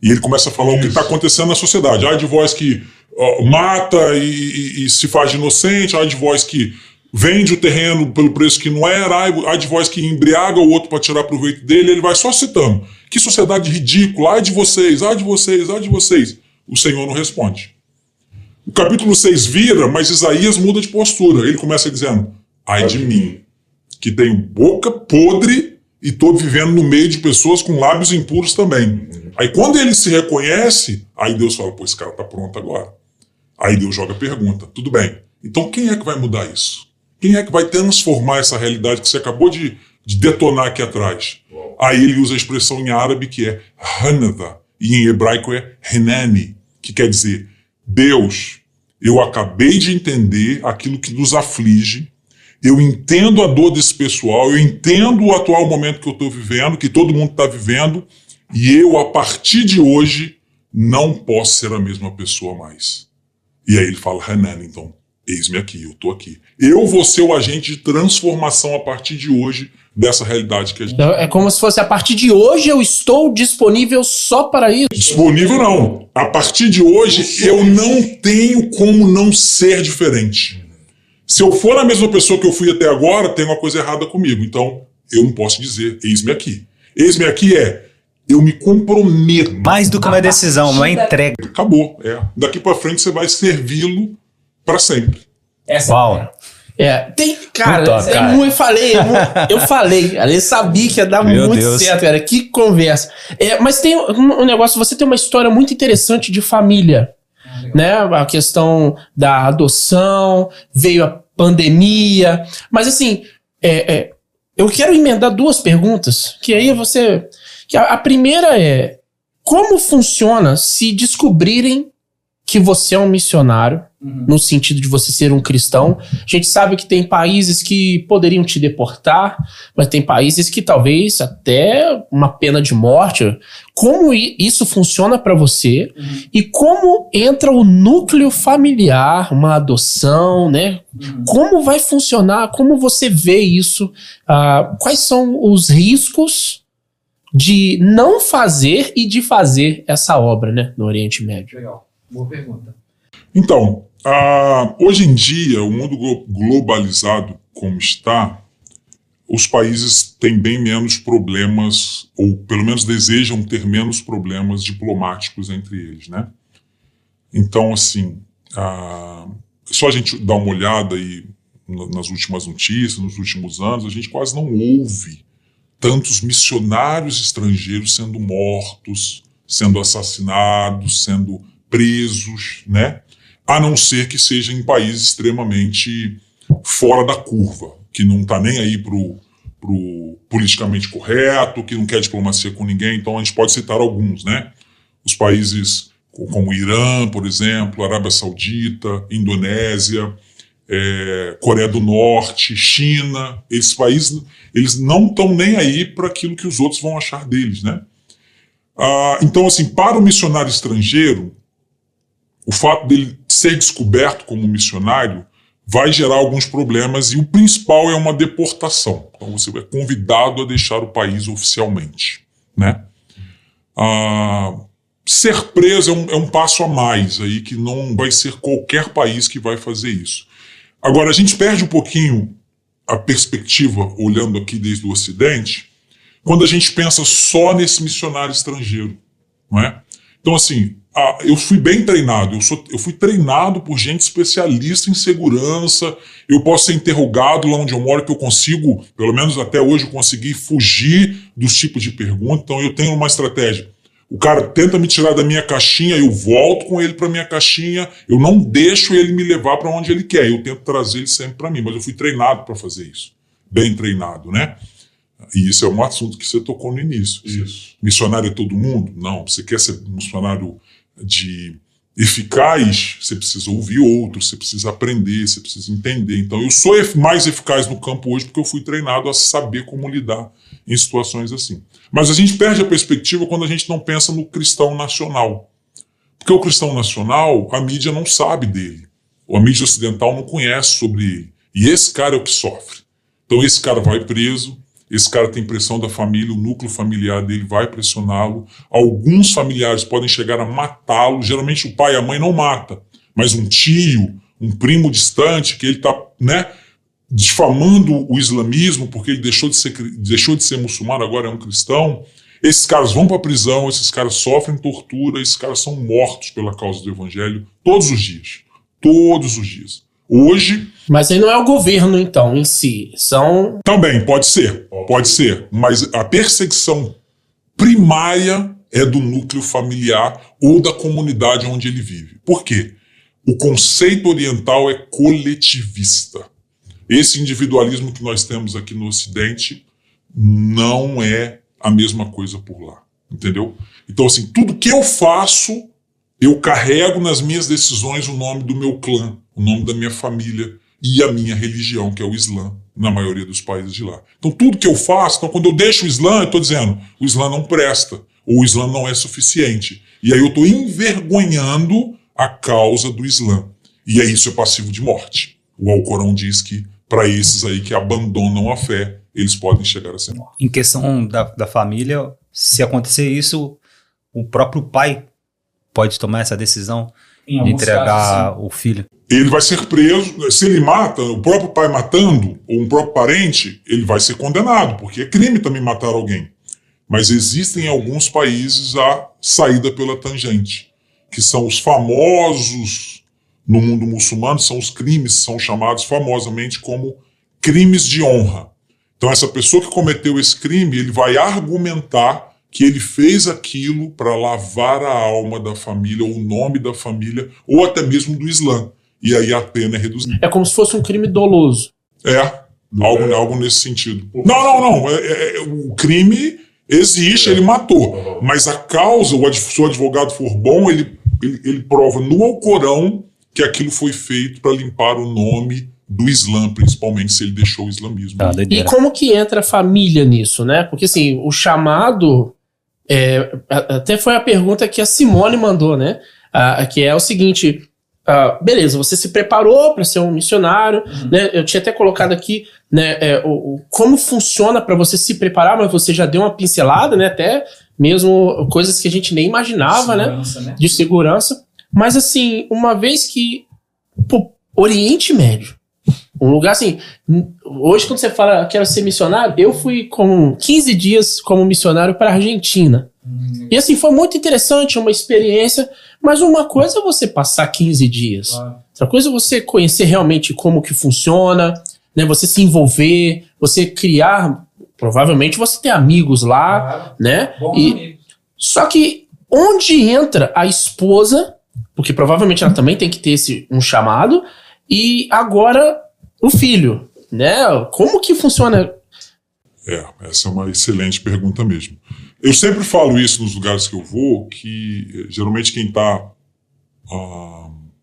E ele começa a falar o que está acontecendo na sociedade. Ai de vós que ó, mata e, e- e se faz de inocente, ai de vós que vende o terreno pelo preço que não era, ai, ai de vós que embriaga o outro para tirar proveito dele. Ele vai só citando. Que sociedade ridícula, ai de vocês, ai de vocês, ai de vocês. O Senhor não responde. O capítulo 6 vira, mas Isaías muda de postura. Ele começa dizendo: ai de mim, que tenho boca podre e estou vivendo no meio de pessoas com lábios impuros também. Aí quando ele se reconhece, aí Deus fala, pô, esse cara tá pronto agora. Aí Deus joga a pergunta, tudo bem, então quem é que vai mudar isso? Quem é que vai transformar essa realidade que você acabou de, de detonar aqui atrás? Aí ele usa a expressão em árabe que é Hanada, e em hebraico é Henani, que quer dizer, Deus, eu acabei de entender aquilo que nos aflige, eu entendo a dor desse pessoal, eu entendo o atual momento que eu estou vivendo, que todo mundo está vivendo, e eu, a partir de hoje, não posso ser a mesma pessoa mais. E aí ele fala, Hanan, então, eis-me aqui, eu tô aqui. Eu vou ser o agente de transformação a partir de hoje dessa realidade que a gente Então, é como se fosse a partir de hoje eu estou disponível só para isso. Disponível não. A partir de hoje eu não tenho como não ser diferente. Se eu for a mesma pessoa que eu fui até agora, tem uma coisa errada comigo. Então eu não posso dizer, eis-me aqui. Eis-me aqui é eu me comprometo. Mais do que uma decisão, uma entrega. Acabou. É. Daqui pra frente você vai servi-lo pra sempre. Uau. É, tem, cara, Muito top, é cara. eu falei, é mu- eu falei, cara, eu sabia que ia dar Meu muito Deus. certo, cara, que conversa. É, mas tem um, um negócio, você tem uma história muito interessante de família, né? A questão da adoção, veio a pandemia, mas assim, é, é, eu quero emendar duas perguntas, que aí você, que a, a primeira é, como funciona se descobrirem que você é um missionário, no sentido de você ser um cristão. A gente sabe que tem países que poderiam te deportar, mas tem países que talvez até uma pena de morte. Como isso funciona para você e como entra o núcleo familiar, uma adoção, né? Como vai funcionar? Como você vê isso? Ah, quais são os riscos de não fazer e de fazer essa obra, né, no Oriente Médio? Legal. Boa pergunta. Então, ah, hoje em dia, o mundo glo- globalizado como está, os países têm bem menos problemas, ou pelo menos desejam ter menos problemas diplomáticos entre eles, né? Então, assim, ah, só a gente dar uma olhada aí na- nas últimas notícias, nos últimos anos, a gente quase não ouve tantos missionários estrangeiros sendo mortos, sendo assassinados, sendo presos, né? A não ser que seja em países extremamente fora da curva, que não está nem aí pro, pro politicamente correto, que não quer diplomacia com ninguém. Então a gente pode citar alguns, né? Os países co- como o Irã, por exemplo, Arábia Saudita, Indonésia, é, Coreia do Norte, China, esses países eles não estão nem aí para aquilo que os outros vão achar deles, né? Ah, então, assim, para o missionário estrangeiro, o fato dele ser descoberto como missionário vai gerar alguns problemas e o principal é uma deportação. Então você é convidado a deixar o país oficialmente, né? Ah, ser preso é um, é um passo a mais aí que não vai ser qualquer país que vai fazer isso. Agora a gente perde um pouquinho a perspectiva olhando aqui desde o Ocidente quando a gente pensa só nesse missionário estrangeiro, não é? Então, assim, ah, eu fui bem treinado, eu, sou, eu fui treinado por gente especialista em segurança, eu posso ser interrogado lá onde eu moro, que eu consigo, pelo menos até hoje, eu consegui fugir dos tipos de perguntas, então eu tenho uma estratégia. O cara tenta me tirar da minha caixinha, eu volto com ele para minha caixinha, eu não deixo ele me levar para onde ele quer, eu tento trazer ele sempre para mim, mas eu fui treinado para fazer isso, bem treinado, né? E isso é um assunto que você tocou no início. Isso. Missionário é todo mundo? Não. Você quer ser missionário de eficaz, você precisa ouvir outros, você precisa aprender, você precisa entender. Então, eu sou mais eficaz no campo hoje porque eu fui treinado a saber como lidar em situações assim. Mas a gente perde a perspectiva quando a gente não pensa no cristão nacional. Porque o cristão nacional, a mídia não sabe dele. A mídia ocidental não conhece sobre ele. E esse cara é o que sofre. Então esse cara vai preso, esse cara tem pressão da família, o núcleo familiar dele vai pressioná-lo. Alguns familiares podem chegar a matá-lo. Geralmente o pai e a mãe não mata, mas um tio, um primo distante que ele está, né, difamando o islamismo porque ele deixou de ser deixou de ser muçulmano, agora é um cristão. Esses caras vão para a prisão, esses caras sofrem tortura, esses caras são mortos pela causa do evangelho todos os dias. Todos os dias. Hoje, Mas aí não é o governo, então, em si. São. também, pode ser, pode ser, mas a perseguição primária é do núcleo familiar ou da comunidade onde ele vive. Por quê? O conceito oriental é coletivista. Esse individualismo que nós temos aqui no Ocidente não é a mesma coisa por lá, entendeu? Então, assim, tudo que eu faço, eu carrego nas minhas decisões o nome do meu clã, o nome da minha família e a minha religião, que é o Islã, na maioria dos países de lá. Então, tudo que eu faço, então, quando eu deixo o Islã, eu estou dizendo, o Islã não presta, ou o Islã não é suficiente. E aí eu estou envergonhando a causa do Islã. E aí isso é passivo de morte. O Alcorão diz que para esses aí que abandonam a fé, eles podem chegar a ser mortos. Em questão da, da família, se acontecer isso, o próprio pai pode tomar essa decisão de entregar casos, o filho. Ele vai ser preso, se ele mata, o próprio pai matando, ou um próprio parente, ele vai ser condenado, porque é crime também matar alguém. Mas existem em alguns países a saída pela tangente, que são os famosos, no mundo muçulmano, são os crimes, são chamados famosamente como crimes de honra. Então, essa pessoa que cometeu esse crime, ele vai argumentar que ele fez aquilo para lavar a alma da família, ou o nome da família, ou até mesmo do Islã. E aí a pena é reduzida. É como se fosse um crime doloso. É, algo, algo nesse sentido. Não, não, não. É- é- é- o crime existe, ele matou. Mas a causa, o adv- se o advogado for bom, ele, ele, ele prova no Alcorão que aquilo foi feito para limpar o nome do Islã, principalmente se ele deixou o islamismo. Tá, E como que entra a família nisso, né? Porque assim, o chamado. É, até foi a pergunta que a Simone mandou, né? Ah, que é o seguinte: ah, beleza, você se preparou para ser um missionário, né? Eu tinha até colocado aqui, né? é, o, o- como funciona para você se preparar, mas você já deu uma pincelada, né? Até mesmo coisas que a gente nem imaginava, né? de segurança. Mas assim, uma vez que. Pô, Oriente Médio. Um lugar assim. Hoje, quando você fala quero ser missionário, eu fui com 15 dias como missionário para a Argentina. E assim, foi muito interessante, uma experiência. Mas uma coisa é você passar 15 dias. Outra coisa é você conhecer realmente como que funciona, né? Você se envolver, você criar. Provavelmente você tem amigos lá, né? E, só que onde entra a esposa, porque provavelmente ela também tem que ter esse, um chamado, e agora o filho, né? Como que funciona? É, essa é uma excelente pergunta mesmo. Eu sempre falo isso nos lugares que eu vou, que eh, geralmente quem está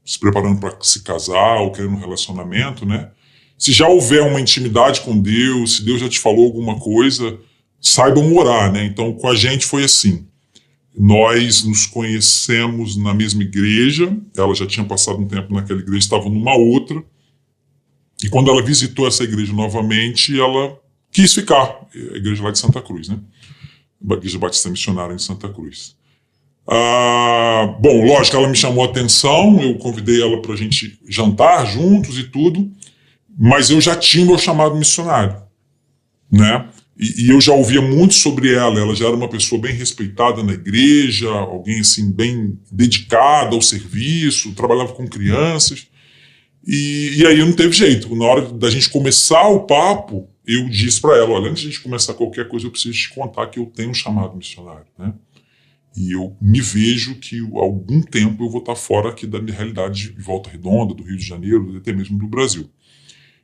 se preparando para se casar ou querendo um relacionamento, né? Se já houver uma intimidade com Deus, se Deus já te falou alguma coisa, saibam orar, né? Então, com a gente foi assim. Nós nos conhecemos na mesma igreja, ela já tinha passado um tempo naquela igreja, estava numa outra. E quando ela visitou essa igreja novamente, ela quis ficar. A igreja lá de Santa Cruz, né? A igreja Batista Missionária em Santa Cruz. Ah, bom, lógico, ela me chamou a atenção, eu convidei ela para a gente jantar juntos e tudo, mas eu já tinha meu chamado missionário, né? E, e eu já ouvia muito sobre ela, ela já era uma pessoa bem respeitada na igreja, alguém assim bem dedicada ao serviço, trabalhava com crianças. E, e aí não teve jeito. Na hora da gente começar o papo, eu disse para ela: olha, antes de a gente começar qualquer coisa, eu preciso te contar que eu tenho um chamado missionário, né? E eu me vejo que algum tempo eu vou estar fora aqui da minha realidade de Volta Redonda, do Rio de Janeiro, até mesmo do Brasil.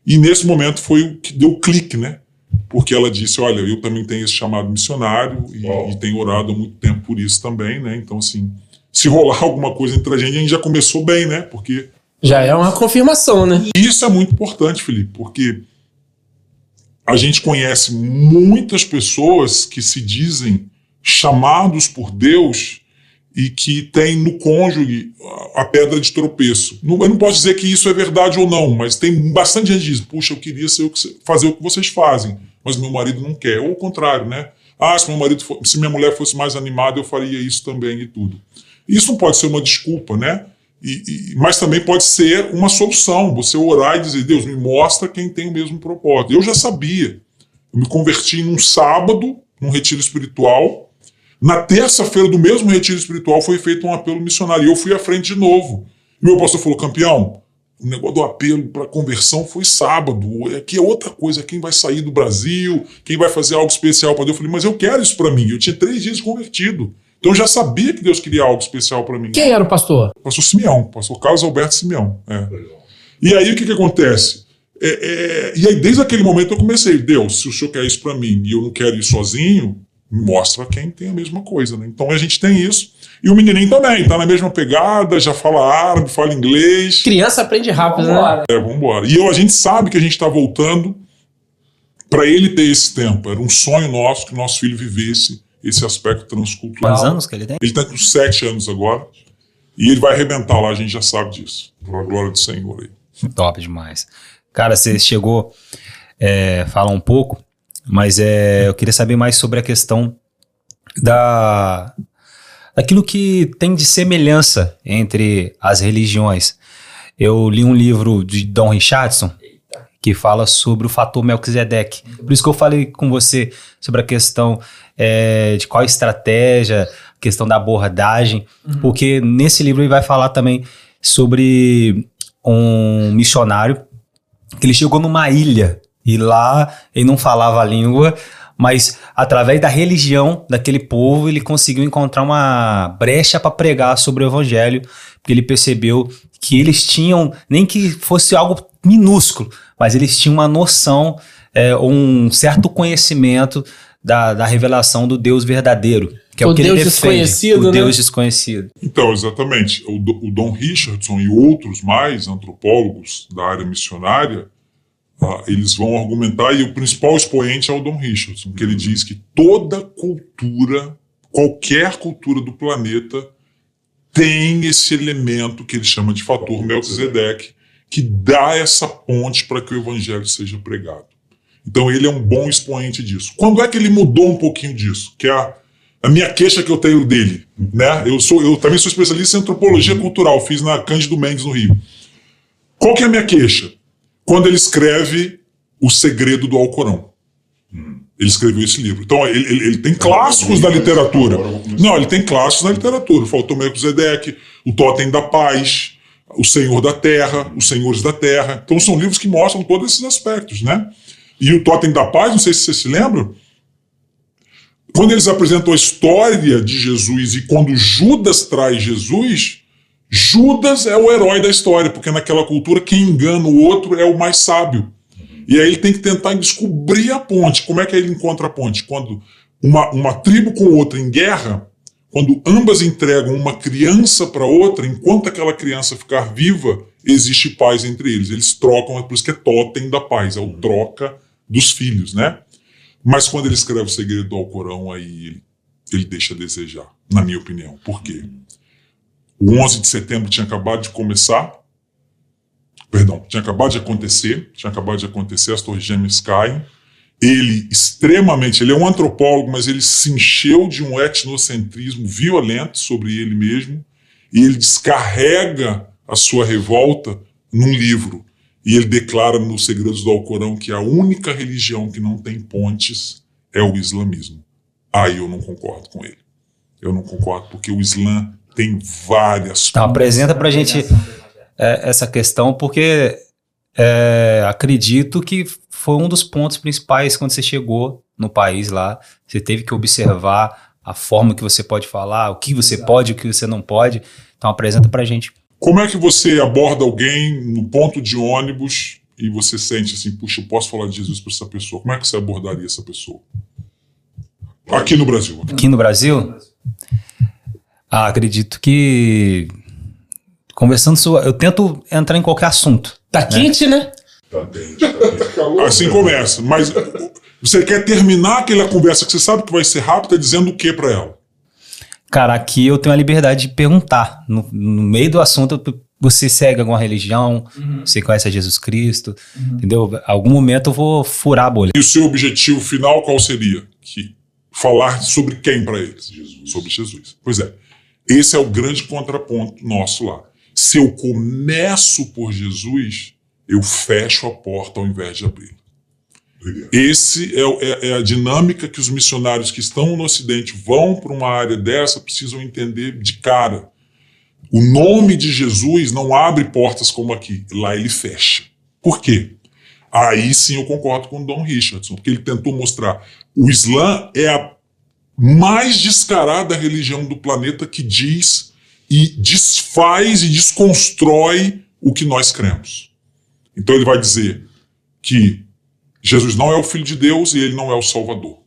E nesse momento foi o que deu clique, né? Porque ela disse: olha, eu também tenho esse chamado missionário e, e tenho orado há muito tempo por isso também, né? Então, assim, se rolar alguma coisa entre a gente, a gente já começou bem, né? Porque Já é uma confirmação, né? isso é muito importante, Felipe, porque a gente conhece muitas pessoas que se dizem chamados por Deus e que têm no cônjuge a- pedra de tropeço. Eu não posso dizer que isso é verdade ou não, mas tem bastante gente que diz: puxa, eu queria fazer o que vocês fazem, mas meu marido não quer. Ou o contrário, né? Ah, se meu marido fo- se minha mulher fosse mais animada, eu faria isso também e tudo. Isso não pode ser uma desculpa, né? E- e- mas também pode ser uma solução. Você orar e dizer, Deus, me mostra quem tem o mesmo propósito. Eu já sabia. Eu me converti num sábado, num retiro espiritual. Na terça-feira do mesmo retiro espiritual foi feito um apelo missionário. E eu fui à frente de novo. E meu pastor falou, campeão, o negócio do apelo para conversão foi sábado. Aqui é outra coisa. Quem vai sair do Brasil? Quem vai fazer algo especial para Deus? Eu falei, mas eu quero isso para mim. Eu tinha três dias convertido. Então eu já sabia que Deus queria algo especial para mim. Quem era o pastor? Pastor Simeão, pastor Carlos Alberto Simeão. é. E aí o que, que acontece? É, é, e aí desde aquele momento eu comecei, Deus, se o senhor quer isso para mim e eu não quero ir sozinho, mostra quem tem a mesma coisa. Né? Então a gente tem isso. E o menininho também, tá na mesma pegada, já fala árabe, fala inglês. Criança aprende rápido, né? É, vamos embora. E eu, a gente sabe que a gente está voltando para ele ter esse tempo. Era um sonho nosso que o nosso filho vivesse esse aspecto transcultural. Quantos anos que ele tem? Ele está com sete anos agora. E ele vai arrebentar lá, a gente já sabe disso. Por a glória do Senhor aí. Top demais. Cara, você chegou é, falar um pouco, mas é, eu queria saber mais sobre a questão da daquilo que tem de semelhança entre as religiões. Eu li um livro de Don Richardson que fala sobre o fator Melquisedeque. Por isso que eu falei com você sobre a questão é, de qual estratégia, questão da abordagem, uhum. porque nesse livro ele vai falar também sobre um missionário que ele chegou numa ilha e lá ele não falava a língua, mas através da religião daquele povo ele conseguiu encontrar uma brecha para pregar sobre o evangelho, porque ele percebeu que eles tinham, nem que fosse algo minúsculo, mas eles tinham uma noção, é, um certo conhecimento da, da revelação do Deus verdadeiro. Que é o, o que Deus ele defende, desconhecido, o né? Deus desconhecido. Então, exatamente. O, o Dom Richardson e outros mais antropólogos da área missionária, uh, eles vão argumentar, e o principal expoente é o Dom Richardson, que ele diz que toda cultura, qualquer cultura do planeta, tem esse elemento que ele chama de fator Melquisedeque, que dá essa ponte para que o evangelho seja pregado. Então ele é um bom expoente disso. Quando é que ele mudou um pouquinho disso? Que é a, a minha queixa que eu tenho dele, né? Eu sou, eu também sou especialista em antropologia cultural, fiz na Cândido Mendes no Rio. Qual que é a minha queixa? Quando ele escreve O Segredo do Alcorão. Ele escreveu esse livro. Então, ele, ele, ele tem clássicos da literatura. Não, ele tem clássicos da literatura. Faltou Melquisedeque, O Totem da Paz, O Senhor da Terra, Os Senhores da Terra. Então, são livros que mostram todos esses aspectos, né? E o Totem da Paz, não sei se vocês se lembram, quando eles apresentam a história de Jesus e quando Judas traz Jesus, Judas é o herói da história, porque naquela cultura quem engana o outro é o mais sábio. E aí ele tem que tentar descobrir a ponte. Como é que ele encontra a ponte? Quando uma, uma tribo com outra em guerra, quando ambas entregam uma criança para outra, enquanto aquela criança ficar viva, existe paz entre eles. Eles trocam, é por isso que é totem da paz, é o troca dos filhos, né? Mas quando ele escreve o segredo do Alcorão, aí ele, ele deixa a desejar, na minha opinião. Por quê? O 11 de setembro tinha acabado de começar, perdão, tinha acabado de acontecer, tinha acabado de acontecer, as torres gêmeas caem. Ele, extremamente, ele é um antropólogo, mas ele se encheu de um etnocentrismo violento sobre ele mesmo, e ele descarrega a sua revolta num livro. E ele declara nos Segredos do Alcorão que a única religião que não tem pontes é o islamismo. Aí eu não concordo com ele. Eu não concordo, porque o Islã tem várias. Então, apresenta pra gente é, essa questão, porque é, acredito que foi um dos pontos principais quando você chegou no país lá. Você teve que observar a forma que você pode falar, o que você pode, o que você não pode. Então apresenta pra gente. Como é que você aborda alguém no ponto de ônibus e você sente assim, puxa, eu posso falar de Jesus para essa pessoa? Como é que você abordaria essa pessoa? Aqui no Brasil. Aqui no Brasil? Ah, acredito que conversando sobre, eu tento entrar em qualquer assunto. Tá né? quente, né? Tá quente, tá quente. Assim começa. Mas você quer terminar aquela conversa que você sabe que vai ser rápida dizendo o que para ela? Cara, aqui eu tenho a liberdade de perguntar. No, no meio do assunto, você segue alguma religião, uhum. você conhece a Jesus Cristo, uhum. entendeu? Algum momento eu vou furar a bolha. E o seu objetivo final qual seria? Que falar sobre quem para eles? Jesus. Sobre Jesus. Pois é. Esse é o grande contraponto nosso lá. Se eu começo por Jesus, eu fecho a porta ao invés de abrir. Esse é, é, é, a dinâmica que os missionários que estão no Ocidente vão para uma área dessa precisam entender de cara. O nome de Jesus não abre portas como aqui, lá ele fecha. Por quê? Aí sim eu concordo com o Don Richardson, porque ele tentou mostrar o Islã é a mais descarada religião do planeta que diz e desfaz e desconstrói o que nós cremos. Então ele vai dizer que Jesus não é o Filho de Deus e ele não é o Salvador.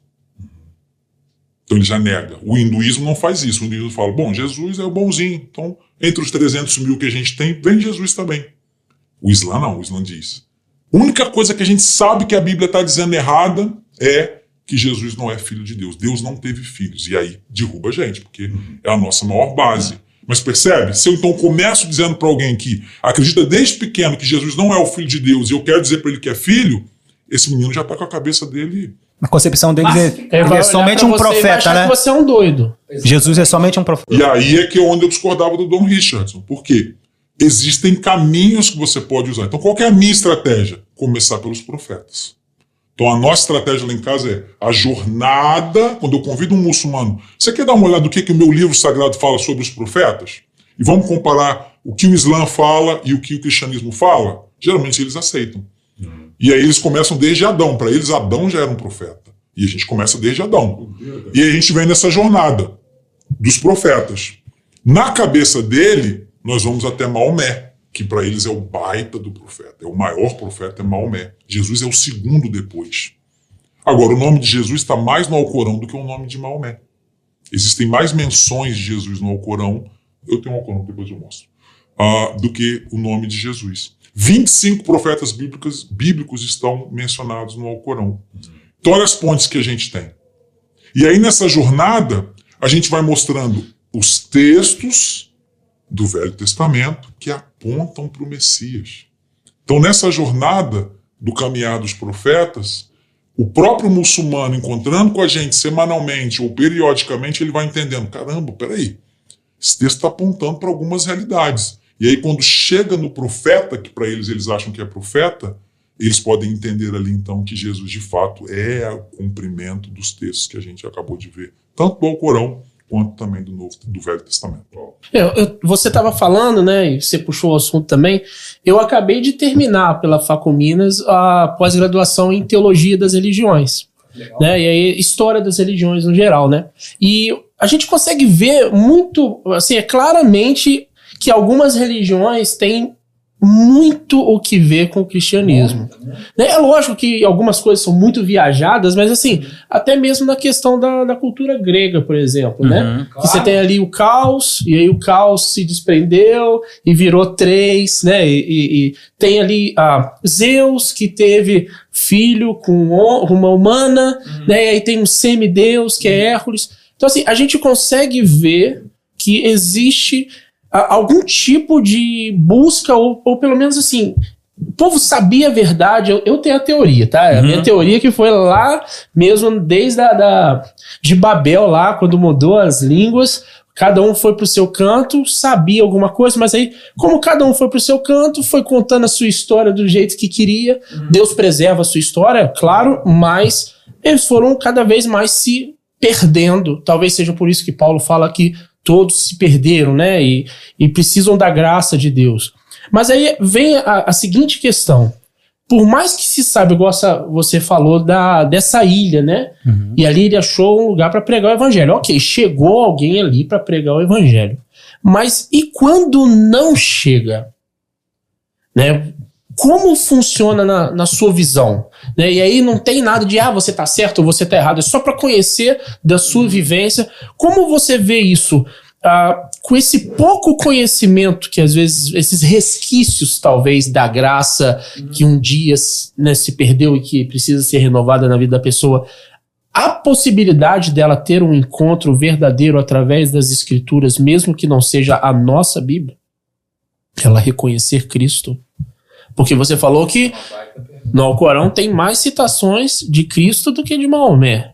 Então ele já nega. O hinduísmo não faz isso. O hinduísmo fala: bom, Jesus é o bonzinho. Então, entre os 300 mil que a gente tem, vem Jesus também. O Islã não. O Islã diz: a única coisa que a gente sabe que a Bíblia está dizendo errada é que Jesus não é filho de Deus. Deus não teve filhos. E aí derruba a gente, porque é a nossa maior base. Mas percebe? Se eu então começo dizendo para alguém que acredita desde pequeno que Jesus não é o filho de Deus e eu quero dizer para ele que é filho, esse menino já está com a cabeça dele. A concepção deles é, Ele ele é somente um profeta, né? que você é um doido. Jesus é somente um profeta. E aí é que é onde eu discordava do Dom Richardson. Por quê? Existem caminhos que você pode usar. Então, qual que é a minha estratégia? Começar pelos profetas. Então, a nossa estratégia lá em casa é a jornada. Quando eu convido um muçulmano, você quer dar uma olhada do que, que o meu livro sagrado fala sobre os profetas? E vamos comparar o que o Islã fala e o que o cristianismo fala? Geralmente eles aceitam. E aí eles começam desde Adão. Para eles, Adão já era um profeta. E a gente começa desde Adão. E aí a gente vem nessa jornada dos profetas. Na cabeça dele, nós vamos até Maomé, que para eles é o baita do profeta, é o maior profeta, é Maomé. Jesus é o segundo depois. Agora, o nome de Jesus está mais no Alcorão do que o nome de Maomé. Existem mais menções de Jesus no Alcorão, eu tenho um Alcorão, depois eu mostro, ah, do que o nome de Jesus. 25 profetas bíblicos, bíblicos estão mencionados no Alcorão. Então, olha as pontes que a gente tem. E aí, nessa jornada, a gente vai mostrando os textos do Velho Testamento que apontam para o Messias. Então, nessa jornada do caminhar dos profetas, o próprio muçulmano encontrando com a gente semanalmente ou periodicamente, ele vai entendendo: caramba, peraí, esse texto está apontando para algumas realidades. E aí, quando chega no profeta, que para eles eles acham que é profeta, eles podem entender ali então que Jesus de fato é o cumprimento dos textos que a gente acabou de ver, tanto do Alcorão quanto também do Novo do Velho Testamento. Eu- eu- você estava falando, né? E você puxou o assunto também. Eu acabei de terminar pela Facuminas a pós-graduação em Teologia das Religiões. Né? E aí, história das religiões no geral, né? E a gente consegue ver muito, assim, é claramente que algumas religiões têm muito o que ver com o cristianismo. Né? É lógico que algumas coisas são muito viajadas, mas assim, até mesmo na questão da, da cultura grega, por exemplo, né? Uhum. Que você tem ali o caos, e aí o caos se desprendeu e virou três, né? E, e- e tem ali a Zeus, que teve filho com uma humana, né? E aí tem um semideus, que é Hércules. Então, assim, a gente consegue ver que existe algum tipo de busca, ou, ou pelo menos assim. O povo sabia a verdade, eu, eu tenho a teoria, tá? A minha teoria que foi lá mesmo desde a, da, de Babel lá, quando mudou as línguas, cada um foi pro seu canto, sabia alguma coisa, mas aí, como cada um foi pro seu canto, foi contando a sua história do jeito que queria, Deus preserva a sua história, claro, mas eles foram cada vez mais se perdendo. Talvez seja por isso que Paulo fala que todos se perderam, né? E, e precisam da graça de Deus. Mas aí vem a, a seguinte questão. Por mais que se saiba, igual você falou da, dessa ilha, né? E ali ele achou um lugar para pregar o evangelho. Ok, chegou alguém ali para pregar o evangelho. Mas e quando não chega? Né? Como funciona na, na sua visão? Né? E aí não tem nada de, ah, você tá certo ou você tá errado. É só para conhecer da sua vivência. Como você vê isso? Ah, com esse pouco conhecimento que às vezes, esses resquícios talvez da graça que um dia né, se perdeu e que precisa ser renovada na vida da pessoa, a possibilidade dela ter um encontro verdadeiro através das escrituras, mesmo que não seja a nossa Bíblia, ela reconhecer Cristo. Porque você falou que no Alcorão tem mais citações de Cristo do que de Maomé.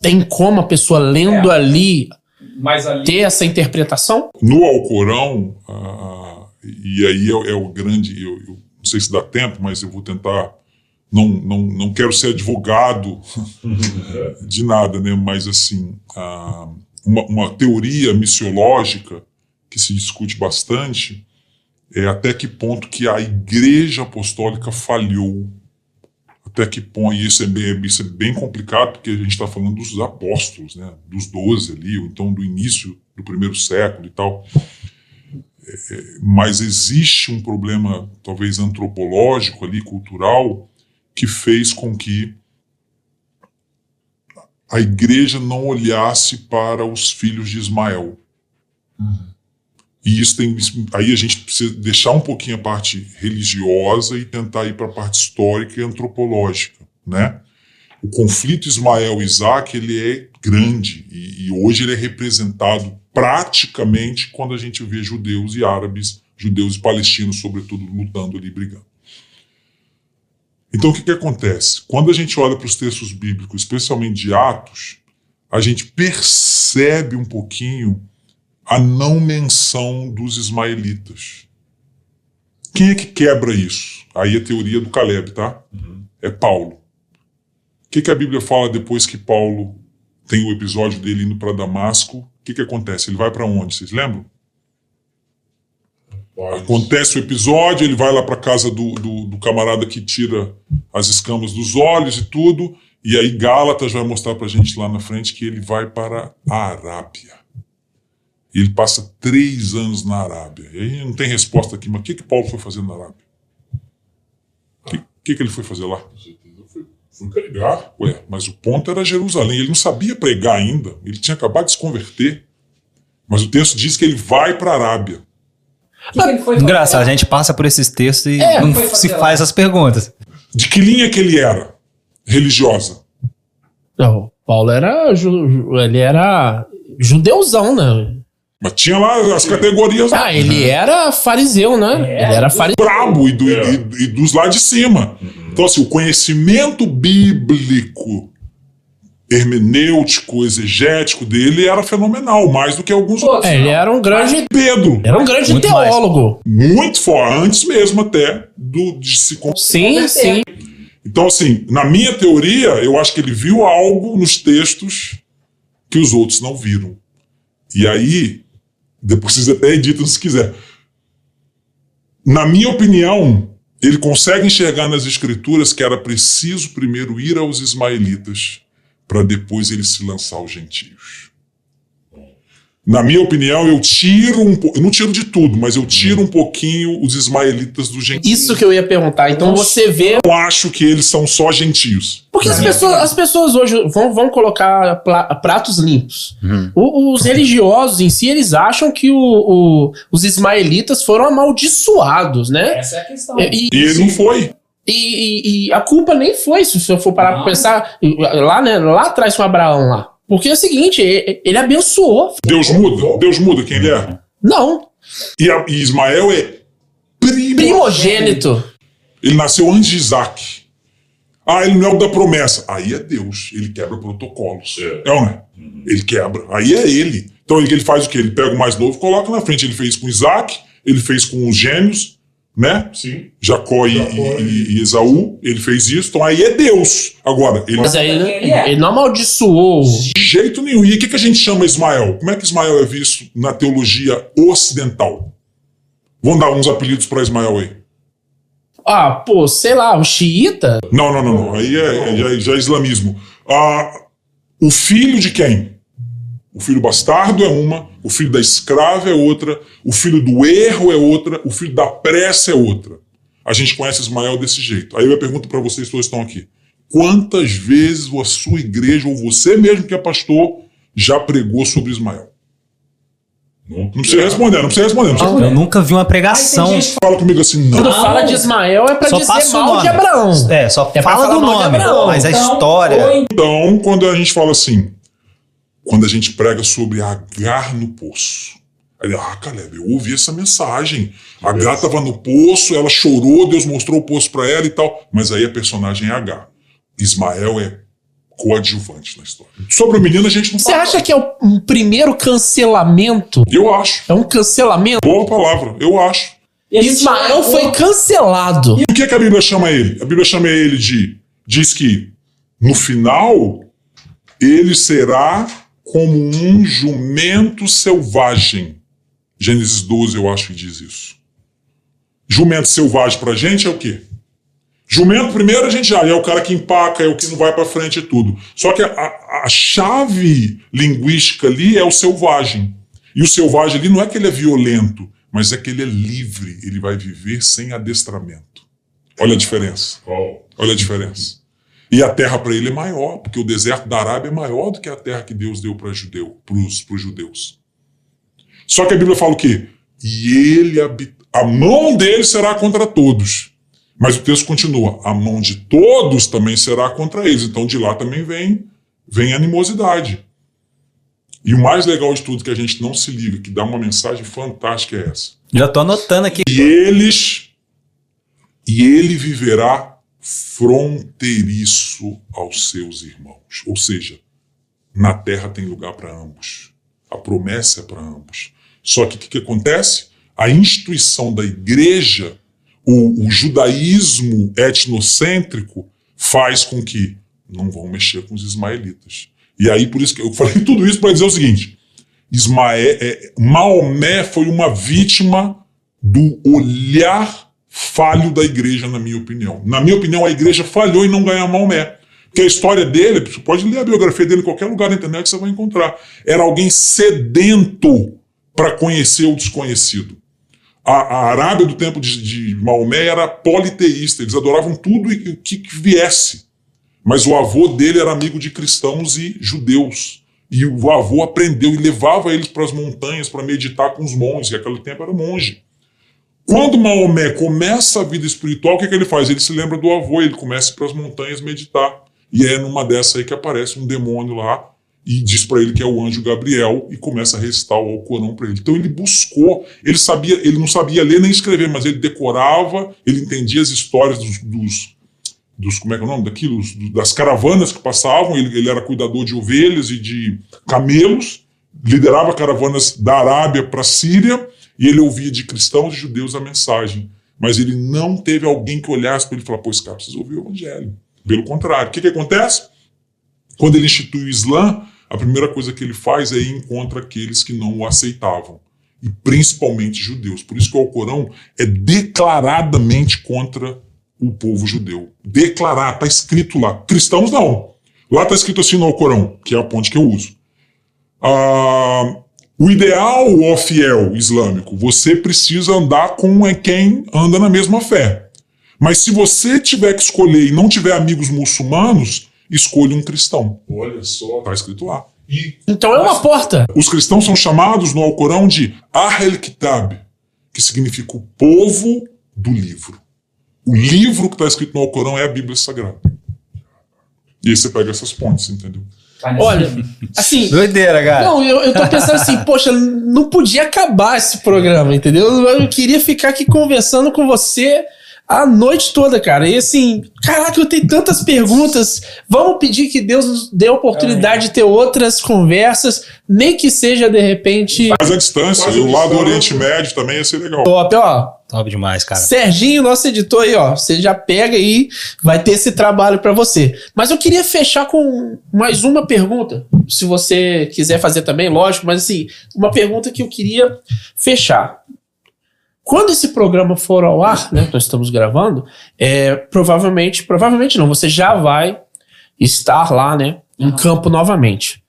Tem como a pessoa lendo ali Mas ali. ter essa interpretação? No Alcorão, ah, e aí é, é o grande, eu, eu não sei se dá tempo, mas eu vou tentar, não, não, não quero ser advogado de nada, né? mas assim, ah, uma, uma teoria missiológica que se discute bastante é até que ponto que a igreja apostólica falhou. Até que ponto, e isso é bem, isso é bem complicado, porque a gente está falando dos apóstolos, né? dos doze ali, ou então do início do primeiro século e tal. É, mas existe um problema, talvez antropológico ali, cultural, que fez com que a igreja não olhasse para os filhos de Ismael. E isso tem. Aí a gente precisa deixar um pouquinho a parte religiosa e tentar ir para a parte histórica e antropológica, né? o conflito Ismael-Isaac ele é grande e, e hoje ele é representado praticamente quando a gente vê judeus e árabes, judeus e palestinos, sobretudo, lutando ali, brigando. Então, o que, que acontece? Quando a gente olha para os textos bíblicos, especialmente de Atos, a gente percebe um pouquinho a não menção dos ismaelitas. Quem é que quebra isso? Aí a teoria do Caleb, tá? Uhum. É Paulo. O que, que a Bíblia fala depois que Paulo tem o episódio dele indo para Damasco? O que, que acontece? Ele vai para onde? Vocês lembram? Acontece o episódio, ele vai lá para casa do, do, do, camarada que tira as escamas dos olhos e tudo, e aí Gálatas vai mostrar para a gente lá na frente que ele vai para a Arábia. E ele passa três anos na Arábia. E aí não tem resposta aqui, mas o que, que Paulo foi fazer na Arábia? O que, que, que ele foi fazer lá? Fui pregar. Ué, mas o ponto era Jerusalém. Ele não sabia pregar ainda. Ele tinha acabado de se converter. Mas o texto diz que ele vai para a Arábia. Que que Engraçado, a gente passa por esses textos e é, não se faz as perguntas. De que linha que ele era? Religiosa? Não, Paulo era. Ele era judeuzão, né? Mas tinha lá as categorias. Ah, ele era fariseu, né? É, ele era fariseu. Brabo e, do, é. e, e, dos lá de cima. Então, assim, o conhecimento bíblico hermenêutico, exegético dele era fenomenal, mais do que alguns outros. É, ele era um grande. Pedro. Era um grande muito teólogo. Mais. Muito forte, antes mesmo até do, de se Sim, sim. Então, assim, na minha teoria, eu acho que ele viu algo nos textos que os outros não viram. E aí, depois vocês até editam se quiser. Na minha opinião, ele consegue enxergar nas escrituras que era preciso primeiro ir aos ismaelitas para depois ele se lançar aos gentios. Na minha opinião, eu tiro um pouco, eu não tiro de tudo, mas eu tiro um pouquinho os ismaelitas do gentios. Isso que eu ia perguntar. Então você vê. Eu acho que eles são só gentios. Porque as pessoas, as pessoas hoje vão, vão colocar pratos limpos. Uhum. os religiosos em si, eles acham que o, o, os ismaelitas foram amaldiçoados, né? Essa é a questão. E, e ele não foi. E, e, e, a culpa nem foi, se eu for parar pra pensar, lá, né, lá atrás com Abraão lá. Porque é o seguinte, ele abençoou. Deus muda? Deus muda quem ele é? Não. E, a, e Ismael é primogênito. primogênito. Ele nasceu antes de Isaac. Ah, ele não é o da promessa. Aí é Deus. Ele quebra protocolos. É, é ou não é? Ele quebra. Aí é ele. Então ele, ele faz o quê? Ele pega o mais novo e coloca na frente. Ele fez com Isaac, ele fez com os gêmeos, né? Sim. Jacó, e, e, e, Esaú, ele fez isso, então aí é Deus. Agora, ele, Mas aí ele, é. ele não amaldiçoou. De jeito nenhum. E o que, que a gente chama Ismael? Como é que Ismael é visto na teologia ocidental? Vamos dar uns apelidos para Ismael aí. Ah, pô, sei lá, o xiita? Não, não, não, não. Aí é, já, já é islamismo. Ah, o filho de quem? O filho bastardo é uma, o filho da escrava é outra, o filho do erro é outra, o filho da pressa é outra. A gente conhece Ismael desse jeito. Aí eu pergunto para vocês todos estão aqui. Quantas vezes a sua igreja, ou você mesmo que é pastor, já pregou sobre Ismael? Não, não precisa responder, não precisa responder. Não precisa responder. Eu nunca vi uma pregação. Fala comigo assim, não. Quando fala de Ismael é pra só dizer mal de Abraão. É, só é fala do nome, mas a então, história... Então, quando a gente fala assim, quando a gente prega sobre Agar no poço. Aí, ah, Caleb, eu ouvi essa mensagem. Agar estava no poço, ela chorou, Deus mostrou o poço para ela e tal. Mas aí a personagem é Agar. Ismael é coadjuvante na história. Sobre o menino a gente não Você acha que é o um primeiro cancelamento? Eu acho. É um cancelamento? Boa palavra, eu acho. Ismael foi cancelado. E o que, é que a Bíblia chama ele? A Bíblia chama ele de. Diz que no final ele será como um jumento selvagem. Gênesis 12, eu acho que diz isso. Jumento selvagem pra gente é o quê? Jumento, primeiro, a gente já é o cara que empaca, é o que não vai para frente e tudo. Só que a, a, a, chave linguística ali é o selvagem. E o selvagem ali não é que ele é violento, mas é que ele é livre, ele vai viver sem adestramento. Olha a diferença. Olha a diferença. E a terra para ele é maior, porque o deserto da Arábia é maior do que a terra que Deus deu para judeu, os judeus. Só que a Bíblia fala o quê? E ele a mão dele será contra todos, Mas o texto continua: a mão de todos também será contra eles. Então de lá também vem, vem animosidade. E o mais legal de tudo que a gente não se liga, que dá uma mensagem fantástica é essa. Já tô anotando aqui. E eles e ele viverá fronteiriço aos seus irmãos. Ou seja, na terra tem lugar para ambos. A promessa é para ambos. Só que o que, que, acontece? A instituição da igreja, o, o judaísmo etnocêntrico, faz com que não vão mexer com os ismaelitas. E aí, por isso que eu falei tudo isso para dizer o seguinte: Ismael, é, Maomé foi uma vítima do olhar falho da igreja, na minha opinião. Na minha opinião, a igreja falhou em não ganhar Maomé. Porque a história dele, você pode ler a biografia dele em qualquer lugar na internet, você vai encontrar. Era alguém sedento para conhecer o desconhecido. A, a, Arábia do tempo de, de Maomé era politeísta, eles adoravam tudo o que, que viesse. Mas o avô dele era amigo de cristãos e judeus. E o avô aprendeu e levava eles para as montanhas para meditar com os monges, que naquele tempo era monge. Quando Maomé começa a vida espiritual, o que, que ele faz? Ele se lembra do avô, ele começa para as montanhas meditar. E é numa dessa aí que aparece um demônio lá e diz para ele que é o anjo Gabriel e começa a recitar o Alcorão para ele. Então ele buscou, ele sabia, ele não sabia ler nem escrever, mas ele decorava, ele entendia as histórias dos, dos, dos como é que é o nome daquilo, das caravanas que passavam. Ele, ele era cuidador de ovelhas e de camelos, liderava caravanas da Arábia para a Síria e ele ouvia de cristãos e judeus a mensagem. Mas ele não teve alguém que olhasse para ele e falasse: esse cara precisa ouvir o evangelho. Pelo contrário, o que, que acontece? Quando ele institui o Islã, a primeira coisa que ele faz é ir contra aqueles que não o aceitavam, e principalmente judeus. Por isso que o Alcorão é declaradamente contra o povo judeu. Declarar, está escrito lá. Cristãos não. Lá está escrito assim no Alcorão, que é a ponte que eu uso. Ah, o ideal, ó fiel islâmico, você precisa andar com quem anda na mesma fé. Mas se você tiver que escolher e não tiver amigos muçulmanos, escolha um cristão. Olha só. Está escrito lá. E então é uma porta. Os cristãos são chamados no Alcorão de Ahl Kitab, que significa o povo do livro. O livro que está escrito no Alcorão é a Bíblia Sagrada. E aí você pega essas pontes, entendeu? Olha, assim. Doideira, cara. Não, eu, eu tô pensando assim, poxa, não podia acabar esse programa, entendeu? Eu queria ficar aqui conversando com você a noite toda, cara. E assim, caraca, eu tenho tantas perguntas. Vamos pedir que Deus nos dê a oportunidade de ter outras conversas, nem que seja de repente. Mas a distância, e o lado do Oriente Médio também ia ser legal. Top, ó. Top demais, cara. Serginho, nosso editor aí, ó. Você já pega aí, vai ter esse trabalho para você. Mas eu queria fechar com mais uma pergunta. Se você quiser fazer também, lógico, mas assim, uma pergunta que eu queria fechar. Quando esse programa for ao ar, né, nós estamos gravando, é, provavelmente, provavelmente não, você já vai estar lá, né, em uhum. campo novamente.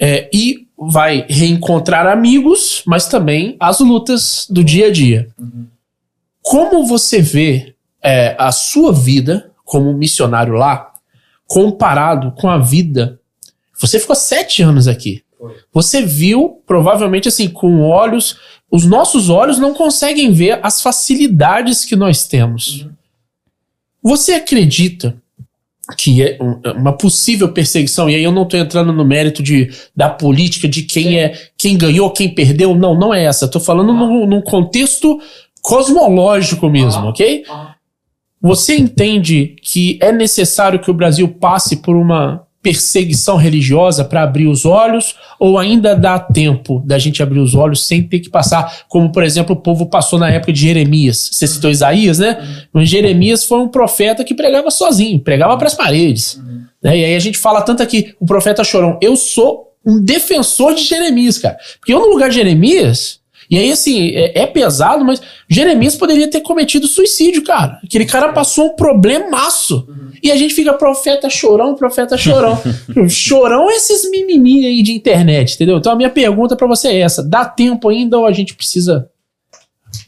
É, e vai reencontrar amigos, mas também as lutas do dia a dia. Uhum. Como você vê é, a sua vida como missionário lá, comparado com a vida? Você ficou sete anos aqui. Você viu, provavelmente assim, com olhos os nossos olhos não conseguem ver as facilidades que nós temos. Uhum. Você acredita que é uma possível perseguição, e aí eu não estou entrando no mérito de, da política, de quem é quem ganhou, quem perdeu, não, não é essa. Estou falando num, num, contexto cosmológico mesmo, ok? Você entende que é necessário que o Brasil passe por uma perseguição religiosa para abrir os olhos ou ainda dá tempo da gente abrir os olhos sem ter que passar, como por exemplo o povo passou na época de Jeremias. Você citou Isaías, né? Uhum. Mas Jeremias foi um profeta que pregava sozinho, pregava para as paredes. Uhum. Né? E aí a gente fala tanto aqui, o profeta chorão, eu sou um defensor de Jeremias, cara. Porque eu no lugar de Jeremias, e aí, assim, é, é, pesado, mas Jeremias poderia ter cometido suicídio, cara. Aquele cara passou um problemaço. Uhum. E a gente fica profeta chorão, profeta chorão. chorão é esses mimimi aí de internet, entendeu? Então a minha pergunta para você é essa: dá tempo ainda ou a gente precisa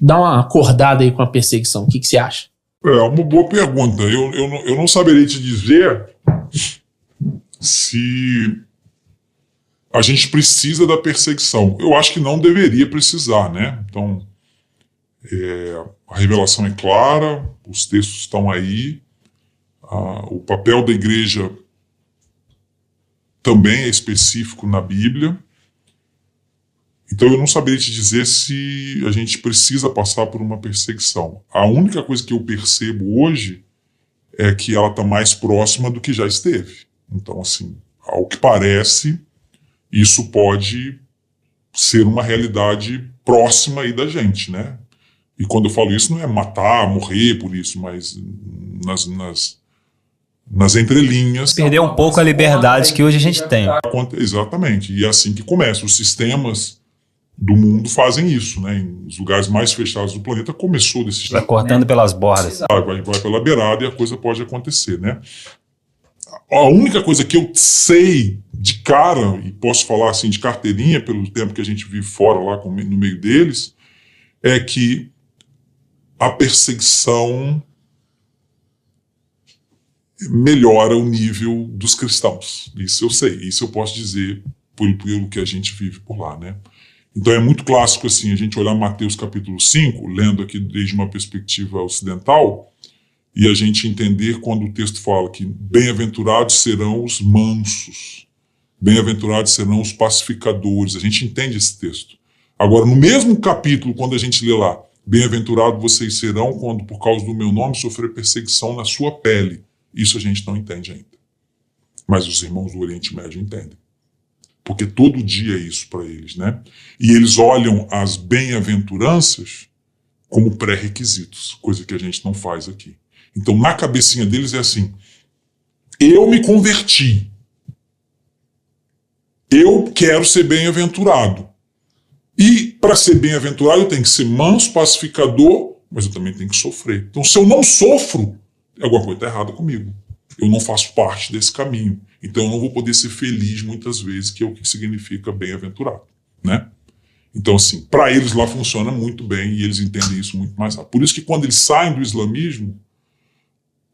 dar uma acordada aí com a perseguição? O que, que você acha? É uma boa pergunta. Eu, eu, não, eu não saberia te dizer se a gente precisa da perseguição. Eu acho que não deveria precisar, né? Então, É, a revelação é clara, os textos estão aí, o papel da igreja também é específico na Bíblia. Então eu não saberia te dizer se a gente precisa passar por uma perseguição. A única coisa que eu percebo hoje é que ela está mais próxima do que já esteve. Então, assim, ao que parece, isso pode ser uma realidade próxima aí da gente, né? E quando eu falo isso, não é matar, morrer por isso, mas nas, nas, nas entrelinhas. Perder um pouco a liberdade que hoje a gente tem. Exatamente. E é assim que começa. Os sistemas do mundo fazem isso, né? Em os lugares mais fechados do planeta começou desse jeito. Vai cortando pelas bordas. Vai, vai, vai pela beirada e a coisa pode acontecer, né? A única coisa que eu sei de cara, e posso falar assim de carteirinha, pelo tempo que a gente vive fora lá no meio deles, é que a perseguição melhora o nível dos cristãos. Isso eu sei, isso eu posso dizer pelo, pelo que a gente vive por lá, né? Então é muito clássico assim a gente olhar Mateus capítulo 5, lendo aqui desde uma perspectiva ocidental, e a gente entender quando o texto fala que bem-aventurados serão os mansos, bem-aventurados serão os pacificadores. A gente entende esse texto. Agora, no mesmo capítulo, quando a gente lê lá, bem-aventurados vocês serão quando, por causa do meu nome, sofrer perseguição na sua pele. Isso a gente não entende ainda. Mas os irmãos do Oriente Médio entendem porque todo dia é isso para eles, né? E eles olham as bem-aventuranças como pré-requisitos, coisa que a gente não faz aqui. Então, na cabecinha deles é assim: eu me converti, eu quero ser bem-aventurado. E para ser bem-aventurado, eu tenho que ser manso, pacificador, mas eu também tenho que sofrer. Então, se eu não sofro, alguma coisa está errada comigo. Eu não faço parte desse caminho. Então eu não vou poder ser feliz muitas vezes, que é o que significa bem-aventurado, né? Então, assim, para eles lá funciona muito bem e eles entendem isso muito mais rápido. Por isso que quando eles saem do islamismo,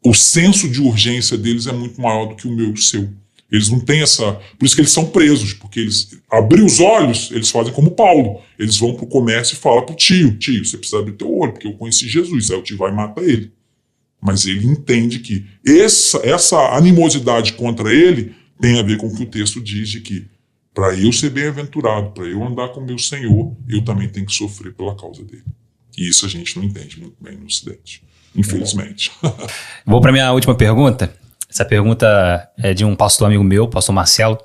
o senso de urgência deles é muito maior do que o meu e o seu. Eles não têm essa. Por isso que eles são presos, porque eles abrir os olhos, eles fazem como Paulo. Eles vão para o comércio e falam para o tio: tio, você precisa abrir teu olho, porque eu conheci Jesus. Aí o tio vai e mata ele. Mas ele entende que essa, essa animosidade contra ele tem a ver com o que o texto diz de que para eu ser bem-aventurado, para eu andar com meu Senhor, eu também tenho que sofrer pela causa dele. E isso a gente não entende muito bem no Ocidente, infelizmente. Vou para minha última pergunta. Essa pergunta é de um pastor amigo meu, pastor Marcelo.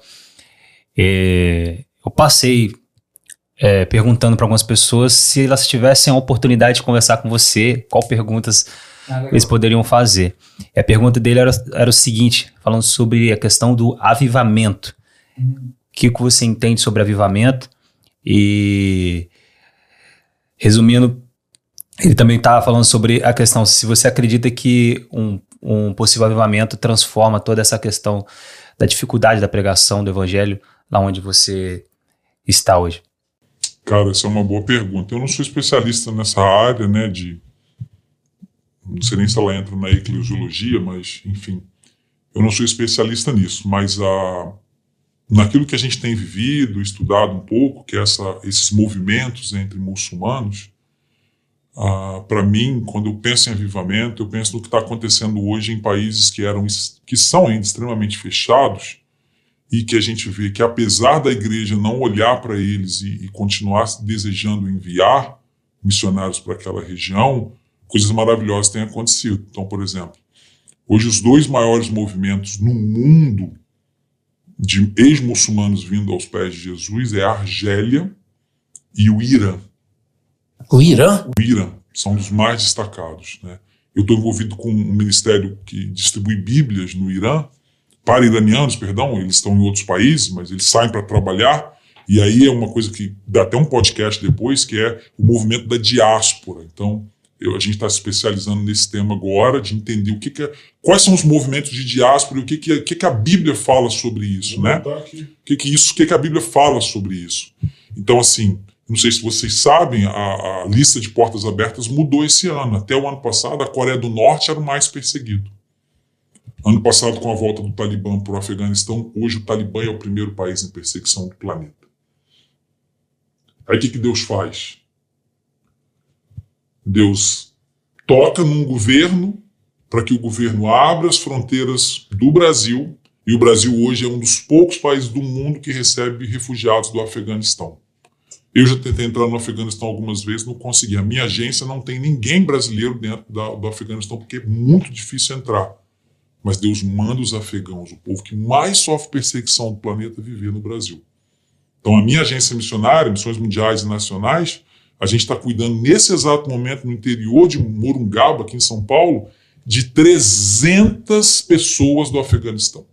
Eu passei é, perguntando para algumas pessoas se elas tivessem a oportunidade de conversar com você, qual perguntas ah, eles poderiam fazer. E a pergunta dele era, era o seguinte, falando sobre a questão do avivamento. O que, que você entende sobre avivamento? E resumindo, ele também estava falando sobre a questão se você acredita que um, um possível avivamento transforma toda essa questão da dificuldade da pregação do evangelho lá onde você está hoje. Cara, essa é uma boa pergunta. Eu não sou especialista nessa área, né, de não sei nem se ela entra na eclesiologia, mas, enfim, eu não sou especialista nisso, mas a, naquilo que a gente tem vivido, estudado um pouco, que é essa, esses movimentos entre muçulmanos, para mim, quando eu penso em avivamento, eu penso no que está acontecendo hoje em países que, eram, que são ainda extremamente fechados e que a gente vê que, apesar da igreja não olhar para eles e, e continuar desejando enviar missionários para aquela região, coisas maravilhosas têm acontecido. Então, por exemplo, hoje os dois maiores movimentos no mundo de ex-muçulmanos vindo aos pés de Jesus é a Argélia e o Irã. O Irã? O Irã são dos mais destacados. Né? Eu estou envolvido com um ministério que distribui Bíblias no Irã, para iranianos, perdão, eles estão em outros países, mas eles saem para trabalhar. E aí é uma coisa que dá até um podcast depois, que é o movimento da diáspora. Então, eu, a gente está se especializando nesse tema agora, de entender o que, que é, quais são os movimentos de diáspora e o que, que, que, que a Bíblia fala sobre isso, né? O que, que, isso, o que, que a Bíblia fala sobre isso. Então, assim, não sei se vocês sabem, a, a, lista de portas abertas mudou esse ano. Até o ano passado, a Coreia do Norte era o mais perseguido. Ano passado, com a volta do Talibã para o Afeganistão, hoje o Talibã é o primeiro país em perseguição do planeta. Aí o que, que Deus faz? Deus toca num governo para que o governo abra as fronteiras do Brasil. E o Brasil hoje é um dos poucos países do mundo que recebe refugiados do Afeganistão. Eu já tentei entrar no Afeganistão algumas vezes, não consegui. A minha agência não tem ninguém brasileiro dentro da, do Afeganistão, porque é muito difícil entrar. Mas Deus manda os afegãos, o povo que mais sofre perseguição do planeta, viver no Brasil. Então, a minha agência missionária, Missões Mundiais e Nacionais, a gente está cuidando nesse exato momento no interior de Morungaba, aqui em São Paulo, de 300 pessoas do Afeganistão.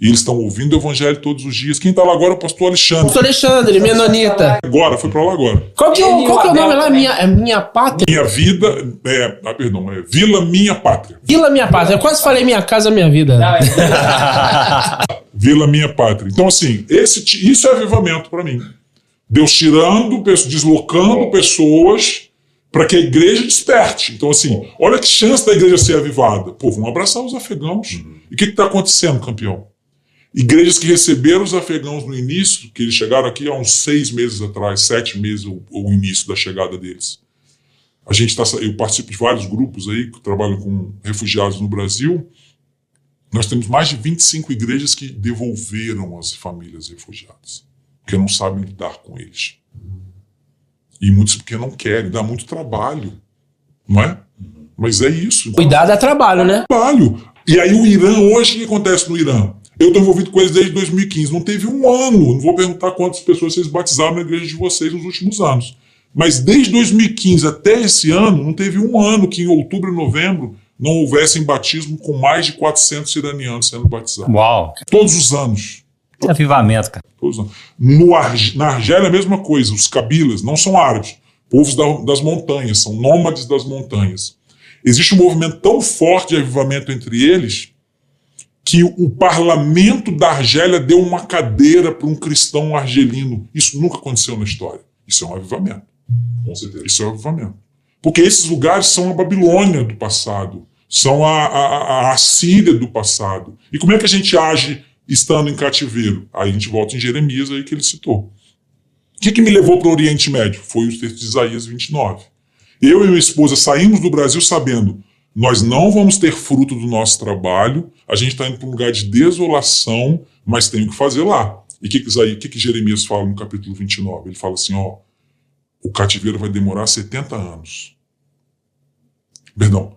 E eles estão ouvindo o evangelho todos os dias. Quem está lá agora é o pastor Alexandre. Pastor Alexandre, Menonita. Agora, foi para lá agora. Qual que, é, o- qual que é o nome lá? Minha, é minha Pátria? Minha vida, é, ah, perdão, é Vila Minha Pátria. Vila Minha Pátria. Eu quase falei Minha Casa Minha Vida. Vila Minha Pátria. Então, assim, esse, isso é avivamento para mim. Deus tirando, deslocando pessoas para que a igreja desperte. Então, assim, olha que chance da igreja ser avivada. Pô, vamos abraçar os afegãos. E o que está acontecendo, campeão? Igrejas que receberam os afegãos no início, que eles chegaram aqui há uns seis meses atrás, sete meses, o, o início da chegada deles. A gente tá, eu participo de vários grupos aí que trabalham com refugiados no Brasil. Nós temos mais de 25 igrejas que devolveram as famílias refugiadas, porque não sabem lidar com eles. E muitos porque não querem, dá muito trabalho, não é? Mas é isso. Cuidado é trabalho, né? Trabalho. E aí o Irã, hoje, o que acontece no Irã? Eu estou envolvido com eles desde 2015. Não teve um ano. Não vou perguntar quantas pessoas vocês batizaram na igreja de vocês nos últimos anos. Mas desde 2015 até esse ano, não teve um ano que em outubro e novembro não houvessem batismo com mais de 400 iranianos sendo batizados. Uau. Todos os anos. Que avivamento, cara. No Arg- na Argélia, a mesma coisa. Os cabilas não são árabes. Povos da- das montanhas, são nômades das montanhas. Existe um movimento tão forte de avivamento entre eles que o parlamento da Argélia deu uma cadeira para um cristão argelino. Isso nunca aconteceu na história. Isso é um avivamento. Com certeza. Isso é um avivamento. Porque esses lugares são a Babilônia do passado, são a, a, a Assíria do passado. E como é que a gente age estando em cativeiro? Aí a gente volta em Jeremias aí que ele citou. O que, que me levou para o Oriente Médio? Foi o texto de Isaías 29. Eu e minha esposa saímos do Brasil sabendo nós não vamos ter fruto do nosso trabalho, a gente está indo para um lugar de desolação, mas tem o que fazer lá. E o que, que, que, que Jeremias fala no capítulo 29? Ele fala assim: ó, o cativeiro vai demorar 70 anos. Perdão.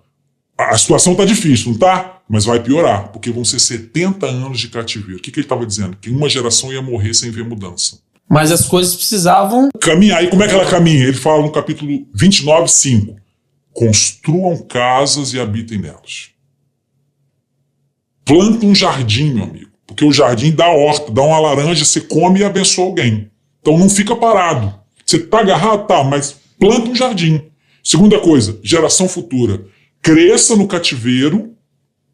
A, situação está difícil, não tá? Mas vai piorar, porque vão ser 70 anos de cativeiro. O que, que ele estava dizendo? Que uma geração ia morrer sem ver mudança. Mas as coisas precisavam. Caminhar. E como é que ela caminha? Ele fala no capítulo 29, 5. Construam casas e habitem nelas. Planta um jardim, meu amigo. Porque o jardim dá horta, dá uma laranja, você come e abençoa alguém. Então não fica parado. Você tá agarrado, tá, mas planta um jardim. Segunda coisa, geração futura. Cresça no cativeiro,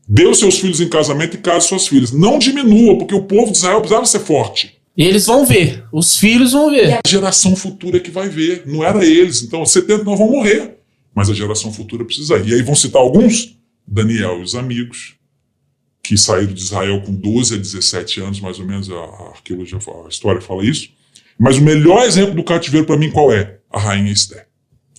dê os seus filhos em casamento e case suas filhas. Não diminua, porque o povo de Israel precisava ser forte. E eles vão ver. Os filhos vão ver. A geração futura que vai ver, não era eles. Então, 70 não vão morrer, mas a geração futura precisa ir. E aí vão citar alguns: Daniel e os amigos, que saíram de Israel com 12 a 17 anos, mais ou menos, a, arqueologia, a história fala isso. Mas o melhor exemplo do cativeiro para mim qual é? A rainha Esther.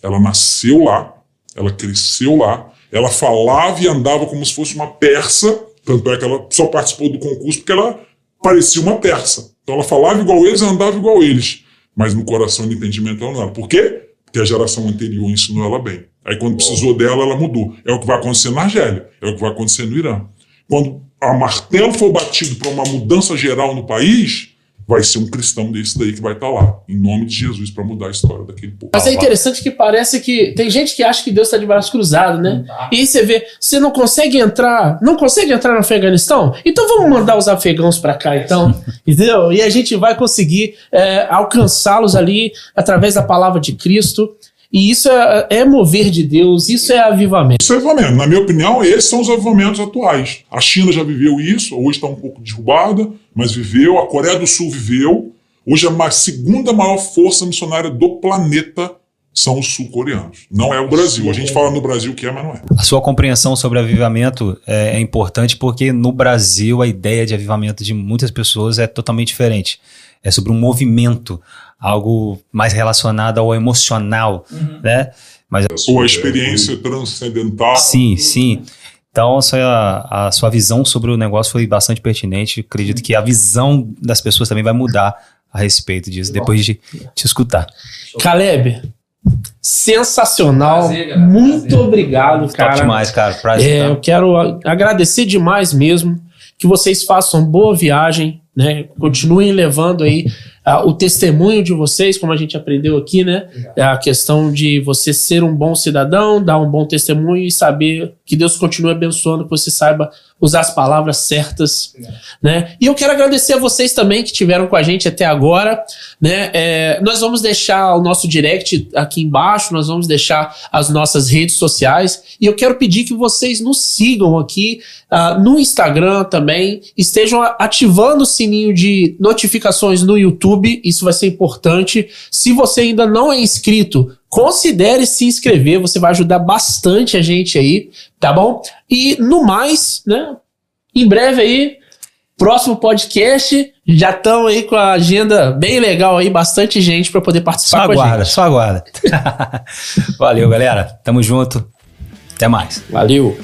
Ela nasceu lá, ela cresceu lá, ela falava e andava como se fosse uma persa, tanto é que ela só participou do concurso porque ela parecia uma persa. Então ela falava igual eles e andava igual eles. Mas no coração de entendimento ela não era. Por quê? Porque a geração anterior ensinou ela bem. Aí quando precisou dela, ela mudou. É o que vai acontecer na Argélia, é o que vai acontecer no Irã. Quando a martelo for batido para uma mudança geral no país, vai ser um cristão desse daí que vai estar lá, em nome de Jesus, para mudar a história daquele povo. Mas é interessante que parece que tem gente que acha que Deus está de braços cruzados, né? E aí você vê, você não consegue entrar, não consegue entrar no Afeganistão? Então vamos mandar os afegãos para cá, então, entendeu? E a gente vai conseguir é, alcançá-los ali através da palavra de Cristo. E isso é, é mover de Deus, isso é avivamento. Isso é avivamento. Na minha opinião, esses são os avivamentos atuais. A China já viveu isso, hoje está um pouco derrubada, mas viveu. A Coreia do Sul viveu. Hoje a ma- segunda maior força missionária do planeta são os sul-coreanos. Não é o Brasil. A gente fala no Brasil que é, mas não é. A sua compreensão sobre avivamento é, é importante porque no Brasil a ideia de avivamento de muitas pessoas é totalmente diferente. É sobre um movimento. Algo mais relacionado ao emocional, né? Mas Ou a experiência transcendental. sim, sim. Então, a sua, a sua visão sobre o negócio foi bastante pertinente. Acredito que a visão das pessoas também vai mudar a respeito disso, depois de te escutar. Caleb, sensacional. Prazer, cara. Muito Prazer. obrigado, Top cara. demais, cara. Prazer. É, tá? eu quero agradecer demais mesmo. Que vocês façam boa viagem, né? Continuem levando aí ah, o testemunho de vocês, como a gente aprendeu aqui, né? É a questão de você ser um bom cidadão, dar um bom testemunho e saber que Deus continue abençoando, que você saiba usar as palavras certas, né? E eu quero agradecer a vocês também que tiveram com a gente até agora, né? É, nós vamos deixar o nosso direct aqui embaixo, nós vamos deixar as nossas redes sociais e eu quero pedir que vocês nos sigam aqui ah, no Instagram também, estejam ativando o sininho de notificações no YouTube, isso vai ser importante. Se você ainda não é inscrito, considere se inscrever, você vai ajudar bastante a gente aí, tá bom? E no mais, né? Em breve aí, próximo podcast, já estão aí com a agenda bem legal aí, bastante gente para poder Só participar com a aguarda, gente. só aguarda. Valeu, galera. Tamo junto. Até mais. Valeu.